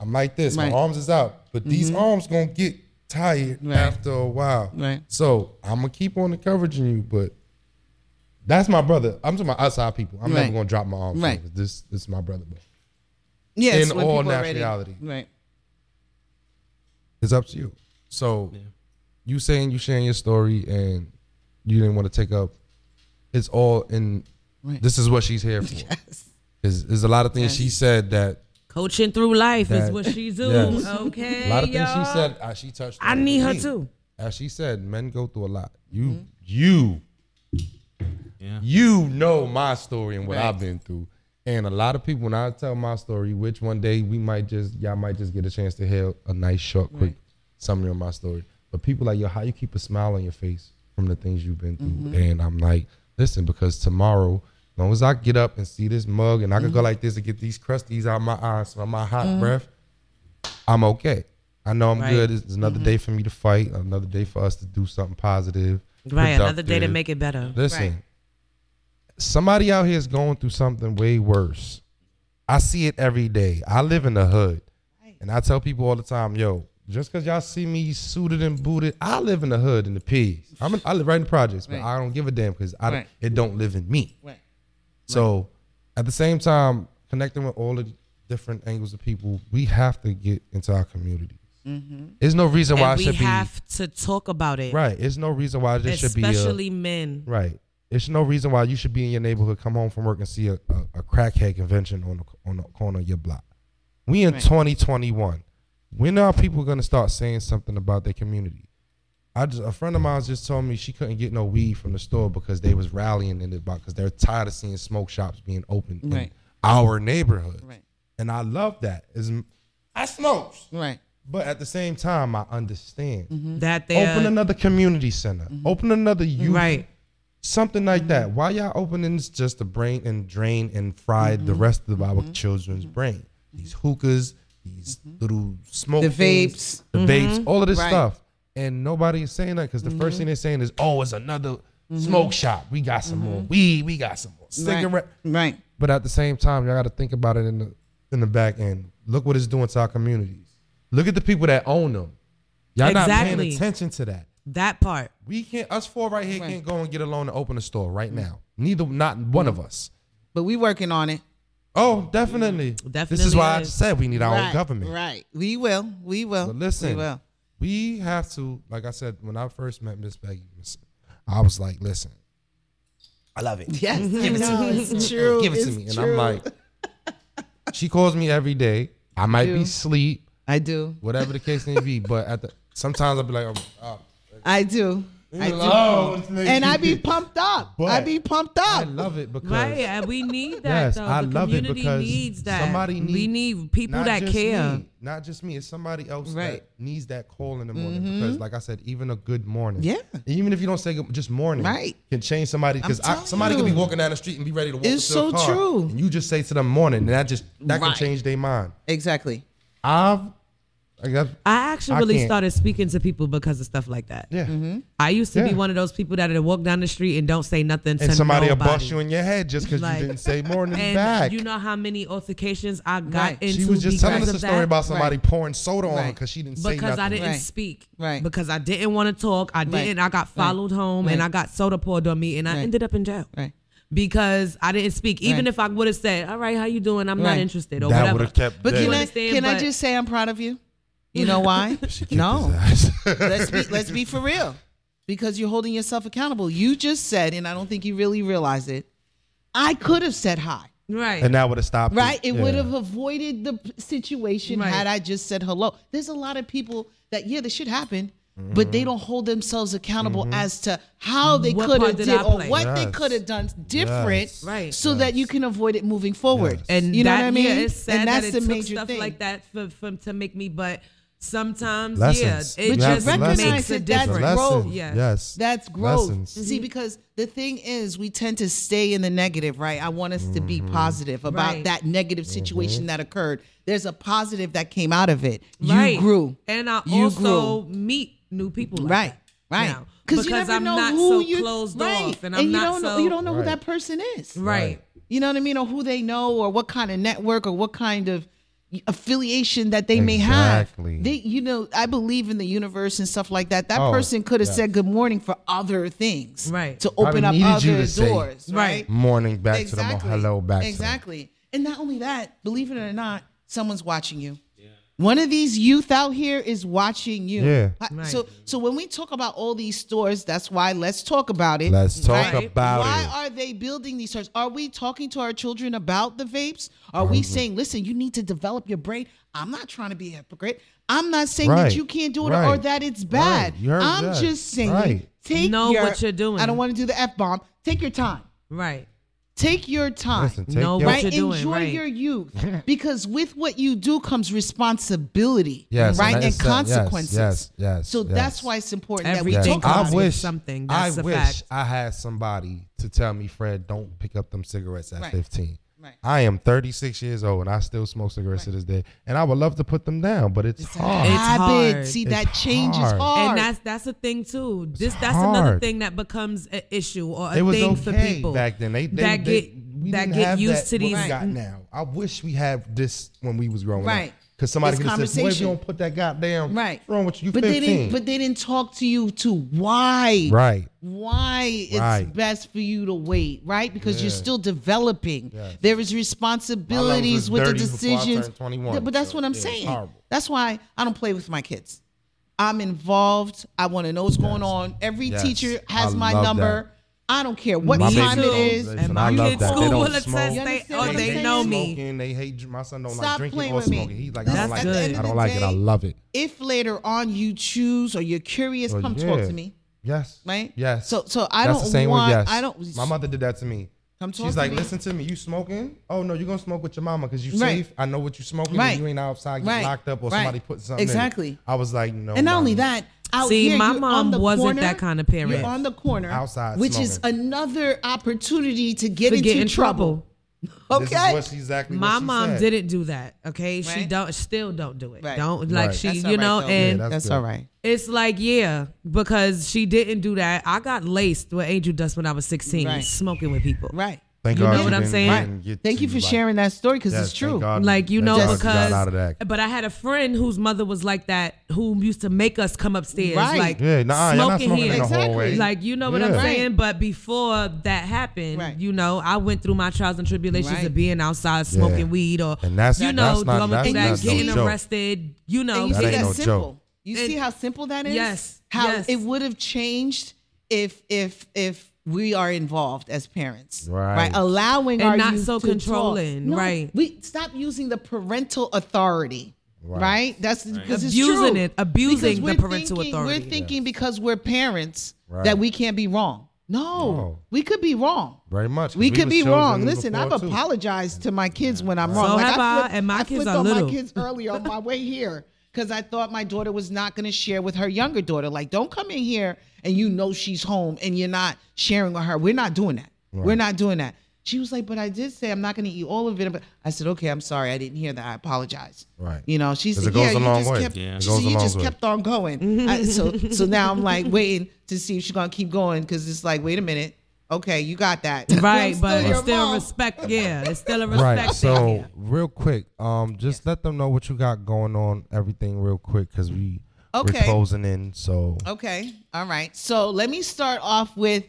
I'm like this. Right. My arms is out. But these Mhm. arms gonna get tired Right. after a while. Right. So I'm gonna keep on the encouraging you, but that's my brother. I'm talking about outside people. I'm Right. never gonna drop my arms. Right. Right. This this is my brother. But Yes. in when all people are ready. naturality, Right. it's up to you. So you saying you sharing your story and you didn't want to take up. It's all in. Right. This is what she's here for. Yes. There's, there's a lot of things she said that. Coaching through life is what she do. Yes. Okay. A lot of things y'all. she said. Uh, she touched. I need her me. too. As she said, men go through a lot. You, Mm-hmm. you, Yeah. you know my story and what Right. I've been through. And a lot of people, when I tell my story, which one day we might just, y'all might just get a chance to hear a nice, short, quick summary of my story. But people like, yo, how you keep a smile on your face from the things you've been through? Mm-hmm. And I'm like, listen, because tomorrow, as long as I get up and see this mug and I can go like this and get these crusties out my eyes from my hot Mhm. breath, I'm okay. I know I'm Right. good. It's another Mhm. day for me to fight, another day for us to do something positive. Right, another day to make it better. Listen, Right. Somebody out here is going through something way worse. I see it every day. I live in the hood. And I tell people all the time, yo, just because y'all see me suited and booted, I live in the hood in the pigs. I'm in, I live right in the projects, but Right. I don't give a damn because I don't- Right. it don't live in me. Right. So at the same time, connecting with all the different angles of people, we have to get into our community. Mm-hmm. There's no reason why and it we should be have to talk about it. right. There's no reason why this should be Especially men. Right. There's no reason why you should be in your neighborhood, come home from work, and see a, a, a crackhead convention on the on the corner of your block. We in Right. 2021. When are people gonna start saying something about their community? I just a friend of mine just told me she couldn't get no weed from the store because they was rallying in it about because they're tired of seeing smoke shops being open in our neighborhood. Right. And I love that. Is I smokes. Right. But at the same time, I understand. Mm-hmm. That they Open another community center. Mm-hmm. Open another youth. Right. Something like mm-hmm. that. Why y'all opening this just to brain and drain and fry mm-hmm. the rest of our mm-hmm. children's mm-hmm. brain? Mm-hmm. These hookahs, these little smoke, the vapes, the vapes, all of this right. stuff, and nobody is saying that because the first thing they're saying is, "Oh, it's another smoke shop. We got some more weed. We got some more cigarette." Right. right. But at the same time, y'all got to think about it in the in the back end. Look what it's doing to our communities. Look at the people that own them. Y'all exactly. not paying attention to that. That part. We can't. Us four right here right. can't go and get a loan to open a store right now. Neither, not one of us. But we working on it. Oh, definitely. Mm-hmm. Definitely. This is why is. I said we need our right, own government. Right. We will. We will. But listen. We will. We have to. Like I said, when I first met Miss Peggy, I was like, listen. I love it. Yes, give it to no, me. It's true. Give it it's to me, and. I'm like, she calls me every day. I might I be sleep. I do. Whatever the case may be, but at the sometimes I'll be like, oh, oh I do. I do. and I be pumped up. I be pumped up. I love it because right, we need that. Yes, though. I the love it because needs that. somebody need, we need people that care. Me, not just me, it's somebody else right. that needs that call in the morning. Mm-hmm. Because, like I said, even a good morning, yeah, even if you don't say good, just morning, right, can change somebody. Because somebody could be walking down the street and be ready to walk. It's so car, true. And you just say to them morning, and that just that right. can change their mind. Exactly. I've like I actually I really can't. started speaking to people because of stuff like that. Yeah. Mm-hmm. I used to yeah. be one of those people that would walk down the street and don't say nothing. And somebody nobody. will bust you in your head just because like, you didn't say more than and back. You know how many altercations I got right. into. She was just telling us a story that. about somebody right. pouring soda right. on because she didn't because say nothing. I didn't speak. Right. Because I didn't want to talk. I didn't. I got followed home and I got soda poured on me and I ended up in jail. Right because I didn't speak. Even right. if I would have said, "All right, how you doing? I'm right. not interested," or that whatever. Kept but can I, can I just say I'm proud of you? You know why? no. let's be let's be for real. Because you're holding yourself accountable. You just said, and I don't think you really realize it, I could have said hi. Right. And that would have stopped. Right. It, it yeah. would have avoided the situation right. had I just said hello. There's a lot of people that, yeah, this should happen, mm-hmm. but they mm-hmm. don't hold themselves accountable mm-hmm. as to how they could have did, did or what yes. they could have done different yes. right. so yes. that you can avoid it moving forward. And you know that, what I mean? Yeah, it's sad and that's that it the took major stuff thing. like that for, for, to make me but – Sometimes, lessons. yeah, it but just recognize that that's growth. Yes. yes, that's growth. Lessons. See, mm-hmm. because the thing is, we tend to stay in the negative, right? I want us mm-hmm. to be mm-hmm. positive about right. that negative situation mm-hmm. that occurred. There's a positive that came out of it. You right. grew, and I you also grew. meet new people, like right? Right. Now, because you never I'm know not who so you, closed right. off, and, and you don't know so, you don't know right. who that person is, right? You know what I mean, or who they know, or what kind of network, or what kind of affiliation that they exactly. may have. They, you know, I believe in the universe and stuff like that. That oh, person could have yes. said good morning for other things, right? To open up other doors, right? Morning back exactly. to them, hello back. Exactly. and not only that, believe it or not, someone's watching you. One of these youth out here is watching you. Yeah. Right. So so when we talk about all these stores, that's why let's talk about it. Let's talk right? about why it. Why are they building these stores? Are we talking to our children about the vapes? Are mm-hmm. we saying, listen, you need to develop your brain? I'm not trying to be a hypocrite. I'm not saying right. that you can't do it or that it's bad. I'm just saying take know your, what you're doing. I don't want to do the F bomb. Take your time. Right. Take your time. Listen, take know your, right? you're doing. Enjoy right. your youth because with what you do comes responsibility, yes, right, and, and consequences. Yes, yes, yes So yes. that's why it's important that we talk about I wish, something. That's I wish fact. I had somebody to tell me, Fred, don't pick up them cigarettes at right. 15. I am 36 years old and I still smoke cigarettes right. to this day, and I would love to put them down, but it's, it's hard. It's hard. Habit. See, it's that change hard. is hard, and that's that's a thing too. It's this that's hard. another thing that becomes an issue or a it was thing okay for people back then. They, they that get they, that get used that to these. Right. now, I wish we had this when we was growing right. up. Because somebody could have "Boy, you don't put that goddamn right wrong with you." but 15. they didn't. But they didn't talk to you to why. Right. Why right. it's best for you to wait, right? Because yeah. you're still developing. Yes. There is responsibilities with the decisions. but that's so, what I'm yeah, saying. That's why I don't play with my kids. I'm involved. I want to know what's yes. going on. Every yes. teacher has I my number. That. I don't care what my time it is. And my school will attest They don't. They, oh, they, know me. Smoking, they hate my son. Don't Stop like drinking or smoking. He's like, That's I don't like it. I don't like it. I love it. If later on you choose or you're curious, well, come yeah. talk to me. Yes. Right. Yes. So so I That's don't the same want. Yes. I don't. My mother did that to me. Come talk She's like, me. listen to me. You smoking? Oh no, you're gonna smoke with your mama because you right. safe. I know what you smoking. Right. You ain't outside getting right. locked up or somebody put something. Exactly. I was like, no. And not only that out See, here, my mom wasn't corner, that kind of parent. You're on the corner outside, which smoking. is another opportunity to get to into get in trouble. trouble. Okay, this exactly my mom said. didn't do that. Okay, right? she don't still don't do it. Right. Don't like right. she, that's you know, though. and yeah, that's, that's all right. It's like yeah, because she didn't do that. I got laced with angel dust when I was sixteen, smoking with people. Right. Thank you God know what I'm saying? Thank you for like, sharing that story because yes, it's true. God, like you know because but I had a friend whose mother was like that who used to make us come upstairs right. like yeah, nah, smoking, here. Exactly. Like you know what yeah. I'm saying? But before that happened, right. you know, I went through my trials and tribulations of being outside smoking yeah. weed or and that's, you know, that's not, that's, getting no arrested, you know. That that's no simple. Joke. You see how simple that is? Yes. How it would have changed if if if we are involved as parents, right? right? Allowing and our not so controlling, no, right? We stop using the parental authority. Right. right? That's right. because abusing it, abusing the parental thinking, authority. We're thinking yes. because we're parents that we can't be wrong. No, no, we could be wrong. Very much. We, we, could be wrong. Listen, I've apologized to my kids when I'm wrong. So like have I, flipped, I, and my I kids flipped are on little. my kids earlier on my way here because I thought my daughter was not going to share with her younger daughter. Like, don't come in here and you know she's home and you're not sharing with her. We're not doing that. Right. We're not doing that. She was like, but I did say I'm not going to eat all of it. But I said, okay, I'm sorry, I didn't hear that. I apologize. Right. You know, she said, yeah, you just kept, yeah. You just kept on going. I, so so now I'm like waiting to see if she's gonna keep going because it's like, wait a minute, okay, you got that. Right, but it's still respect. Yeah, it's still a respect. Right. So real quick, um, just yeah. let them know what you got going on, everything real quick, because we Okay. We're closing in. So Okay. All right. So let me start off with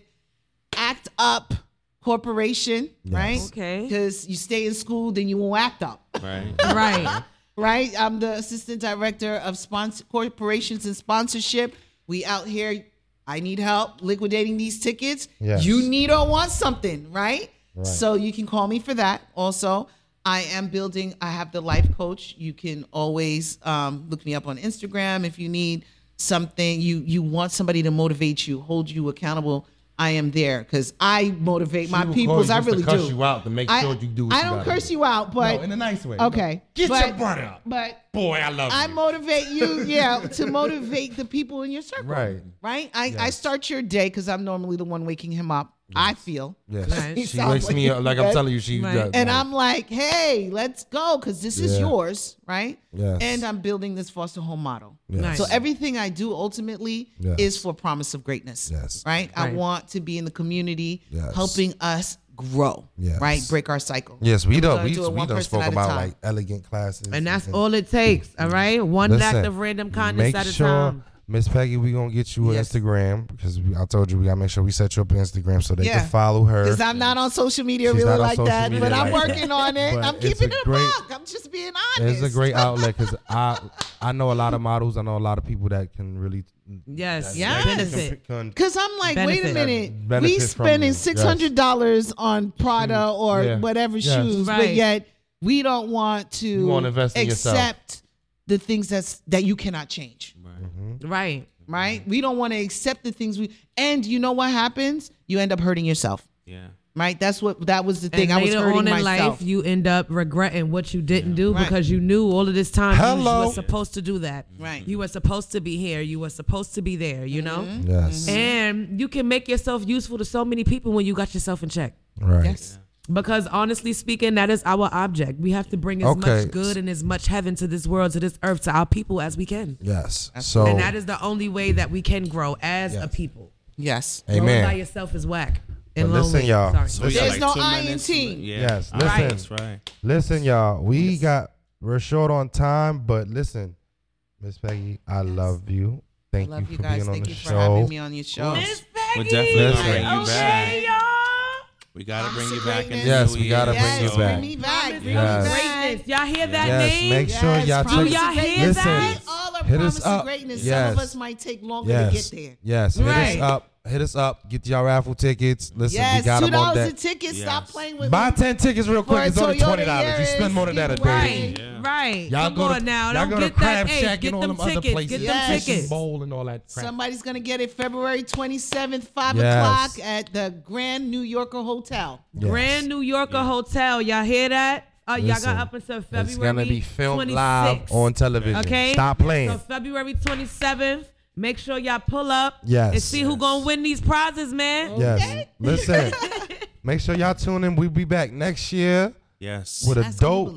Act Up Corporation, yes. right? Okay. Because you stay in school, then you won't act up. Right. right. Right. I'm the assistant director of sponsor corporations and sponsorship. We out here. I need help liquidating these tickets. Yes. You need or want something, right? right? So you can call me for that also. I am building, I have the life coach. You can always um, look me up on Instagram if you need something, you, you want somebody to motivate you, hold you accountable. I am there because I motivate she my peoples. I really to curse do. you out to make I, sure you do. I don't curse do. you out, but no, in a nice way. Okay, get but, your butt up. But boy, I love. I you. motivate you, yeah, to motivate the people in your circle. Right, right. I, yes. I start your day because I'm normally the one waking him up I feel. Yes. Right. She, makes wakes like me up like I'm telling you she right. And right. I'm like, hey, let's go because this yeah. is yours, right? Yes. And I'm building this foster home model. Yes. Nice. So everything I do ultimately yes. is for promise of greatness. Yes. Right? I want to be in the community helping us grow. Yes. Right? Break our cycle. Yes, we don't we, do we don't spoke about like elegant classes. And that's and, all it takes. All right. One act of random kindness at a sure time. Miss Peggy, we gonna get you an yes. Instagram because I told you we gotta make sure we set you up an Instagram so they yeah. can follow her. Because I'm not on social media She's really like that, but I'm working on it. But I'm keeping it a great, buck. I'm just being honest. It's a great outlet because I I know a lot of models. I know a lot of people that can really yes yes. Because I'm like, benefit. wait a minute, we spending six hundred dollars yes. on Prada mm. or yeah. whatever yes. shoes, right. but yet we don't want to accept yourself. the things that's that you cannot change. Right. Right? We don't want to accept the things we and you know what happens? You end up hurting yourself. Yeah. Right? That's what that was the thing. And I was hurting on in myself. life you end up regretting what you didn't yeah. do right. because you knew all of this time you, you were supposed to do that. Right. You were supposed to be here. You were supposed to be there, you mm-hmm. know? Yes. Mm-hmm. And you can make yourself useful to so many people when you got yourself in check. Right. Yes. Yeah. Because honestly speaking, that is our object. We have to bring as okay. much good and as much heaven to this world, to this earth, to our people as we can. Yes. So and that is the only way that we can grow as yes. a people. Yes. Amen. Growing by yourself is whack. And listen, y'all. So There's like no I in team. Yes. Listen. Right. That's right. Listen, y'all. We yes. got we're short on time, but listen, Miss Peggy, I yes. love you. Thank love you for you being on the show. Thank you for having me on your show. Miss Peggy, we're definitely you. We gotta bring you back in Yes, we gotta bring you back. bring me back. Yes. Greatness. Y'all hear that yes, name? make sure Yes, y'all check. promise y'all hear listen, that? are hit promising us up. greatness. Yes. Some of us might take longer yes. to get there. Yes, hit us up. Hit us up. Get y'all raffle tickets. Listen, yes, we got two dollars a ticket. Yes. Stop playing with. Buy ten tickets real quick. It's only twenty dollars. You spend more than that a day. Right, yeah. right. Y'all Come go to, now. Y'all Don't go to Crab that, Shack hey, and all them tickets. other places. Get yes. them tickets. Bowl and all that. Crap. Somebody's gonna get it February twenty seventh, five o'clock at the Grand New Yorker Hotel. Grand New Yorker Hotel. Y'all hear that? Uh, Listen, y'all got up until February. It's gonna be filmed 26th. live on television. Okay, stop playing. So February 27th. Make sure y'all pull up. Yes. And see yes. who gonna win these prizes, man. Okay. Yes. Listen. make sure y'all tune in. We'll be back next year. Yes. With a dope.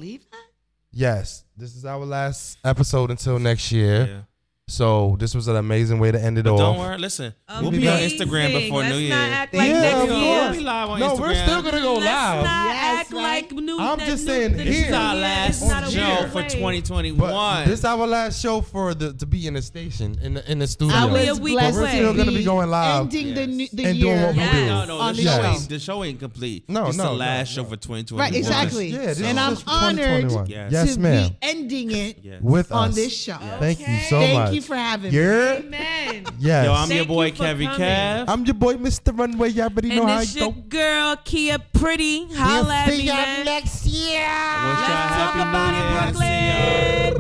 Yes. This is our last episode until next year. Yeah. So this was an amazing way to end it But off. don't worry. Listen, we'll be on Instagram before Let's New Year. act like Yeah, next of year. course. We'll be live on No, Instagram. we're still gonna go Let's live. not Yes, act right. like new. I'm just new- saying the here. This is our last is not a show weird for 2021. But this is our last show for the to be in the station in the in the studio. I was was week blessed We're away. still gonna be be going live ending the, new- the and year doing what we do. no, no, on the the show show. ain't the show ain't complete. No, it's no, the last show for 2021. Right, exactly. Yeah, and I'm honored Yes. Yes, to ma'am. be ending it With on this show. Thank you so Thank you for having me. Yeah. Amen. Yes. Yo, I'm your boy you Kevin coming. Cav. I'm your boy, Mr. Runway. Y'all already know And how this it your go. girl Kiyah Preddie. Holla at me, man. next year. Wish y'all Let's talk happy about New it, Year.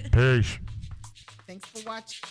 See. Peace. Thanks for watching.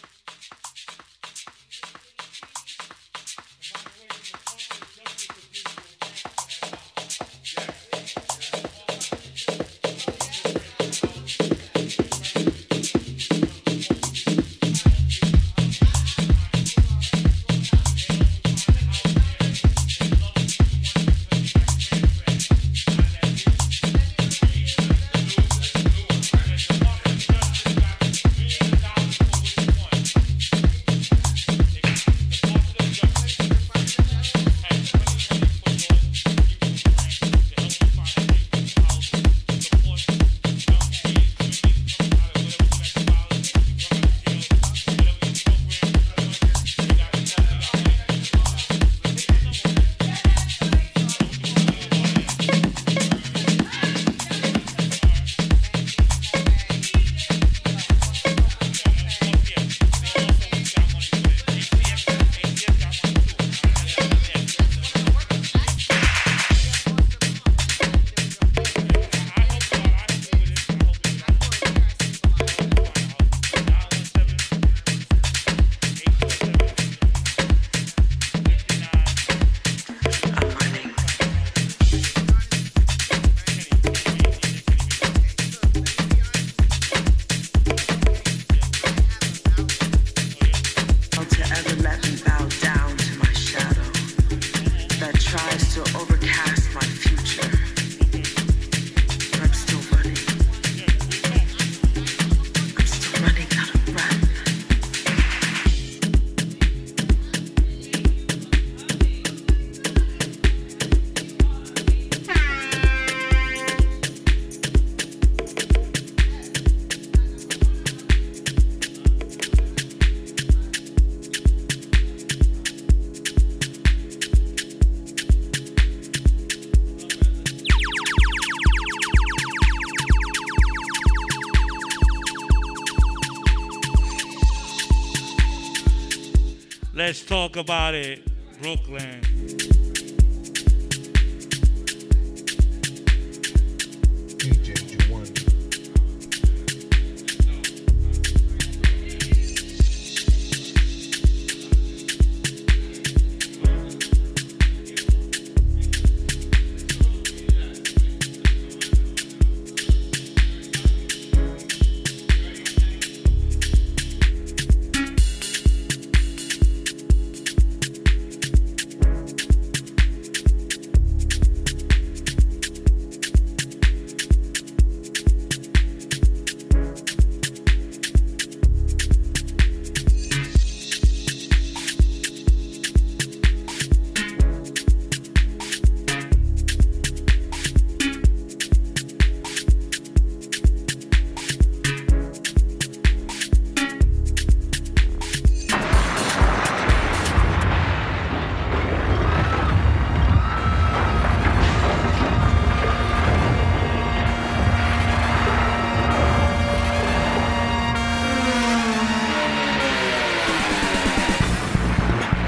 Talk about it, Brooklyn.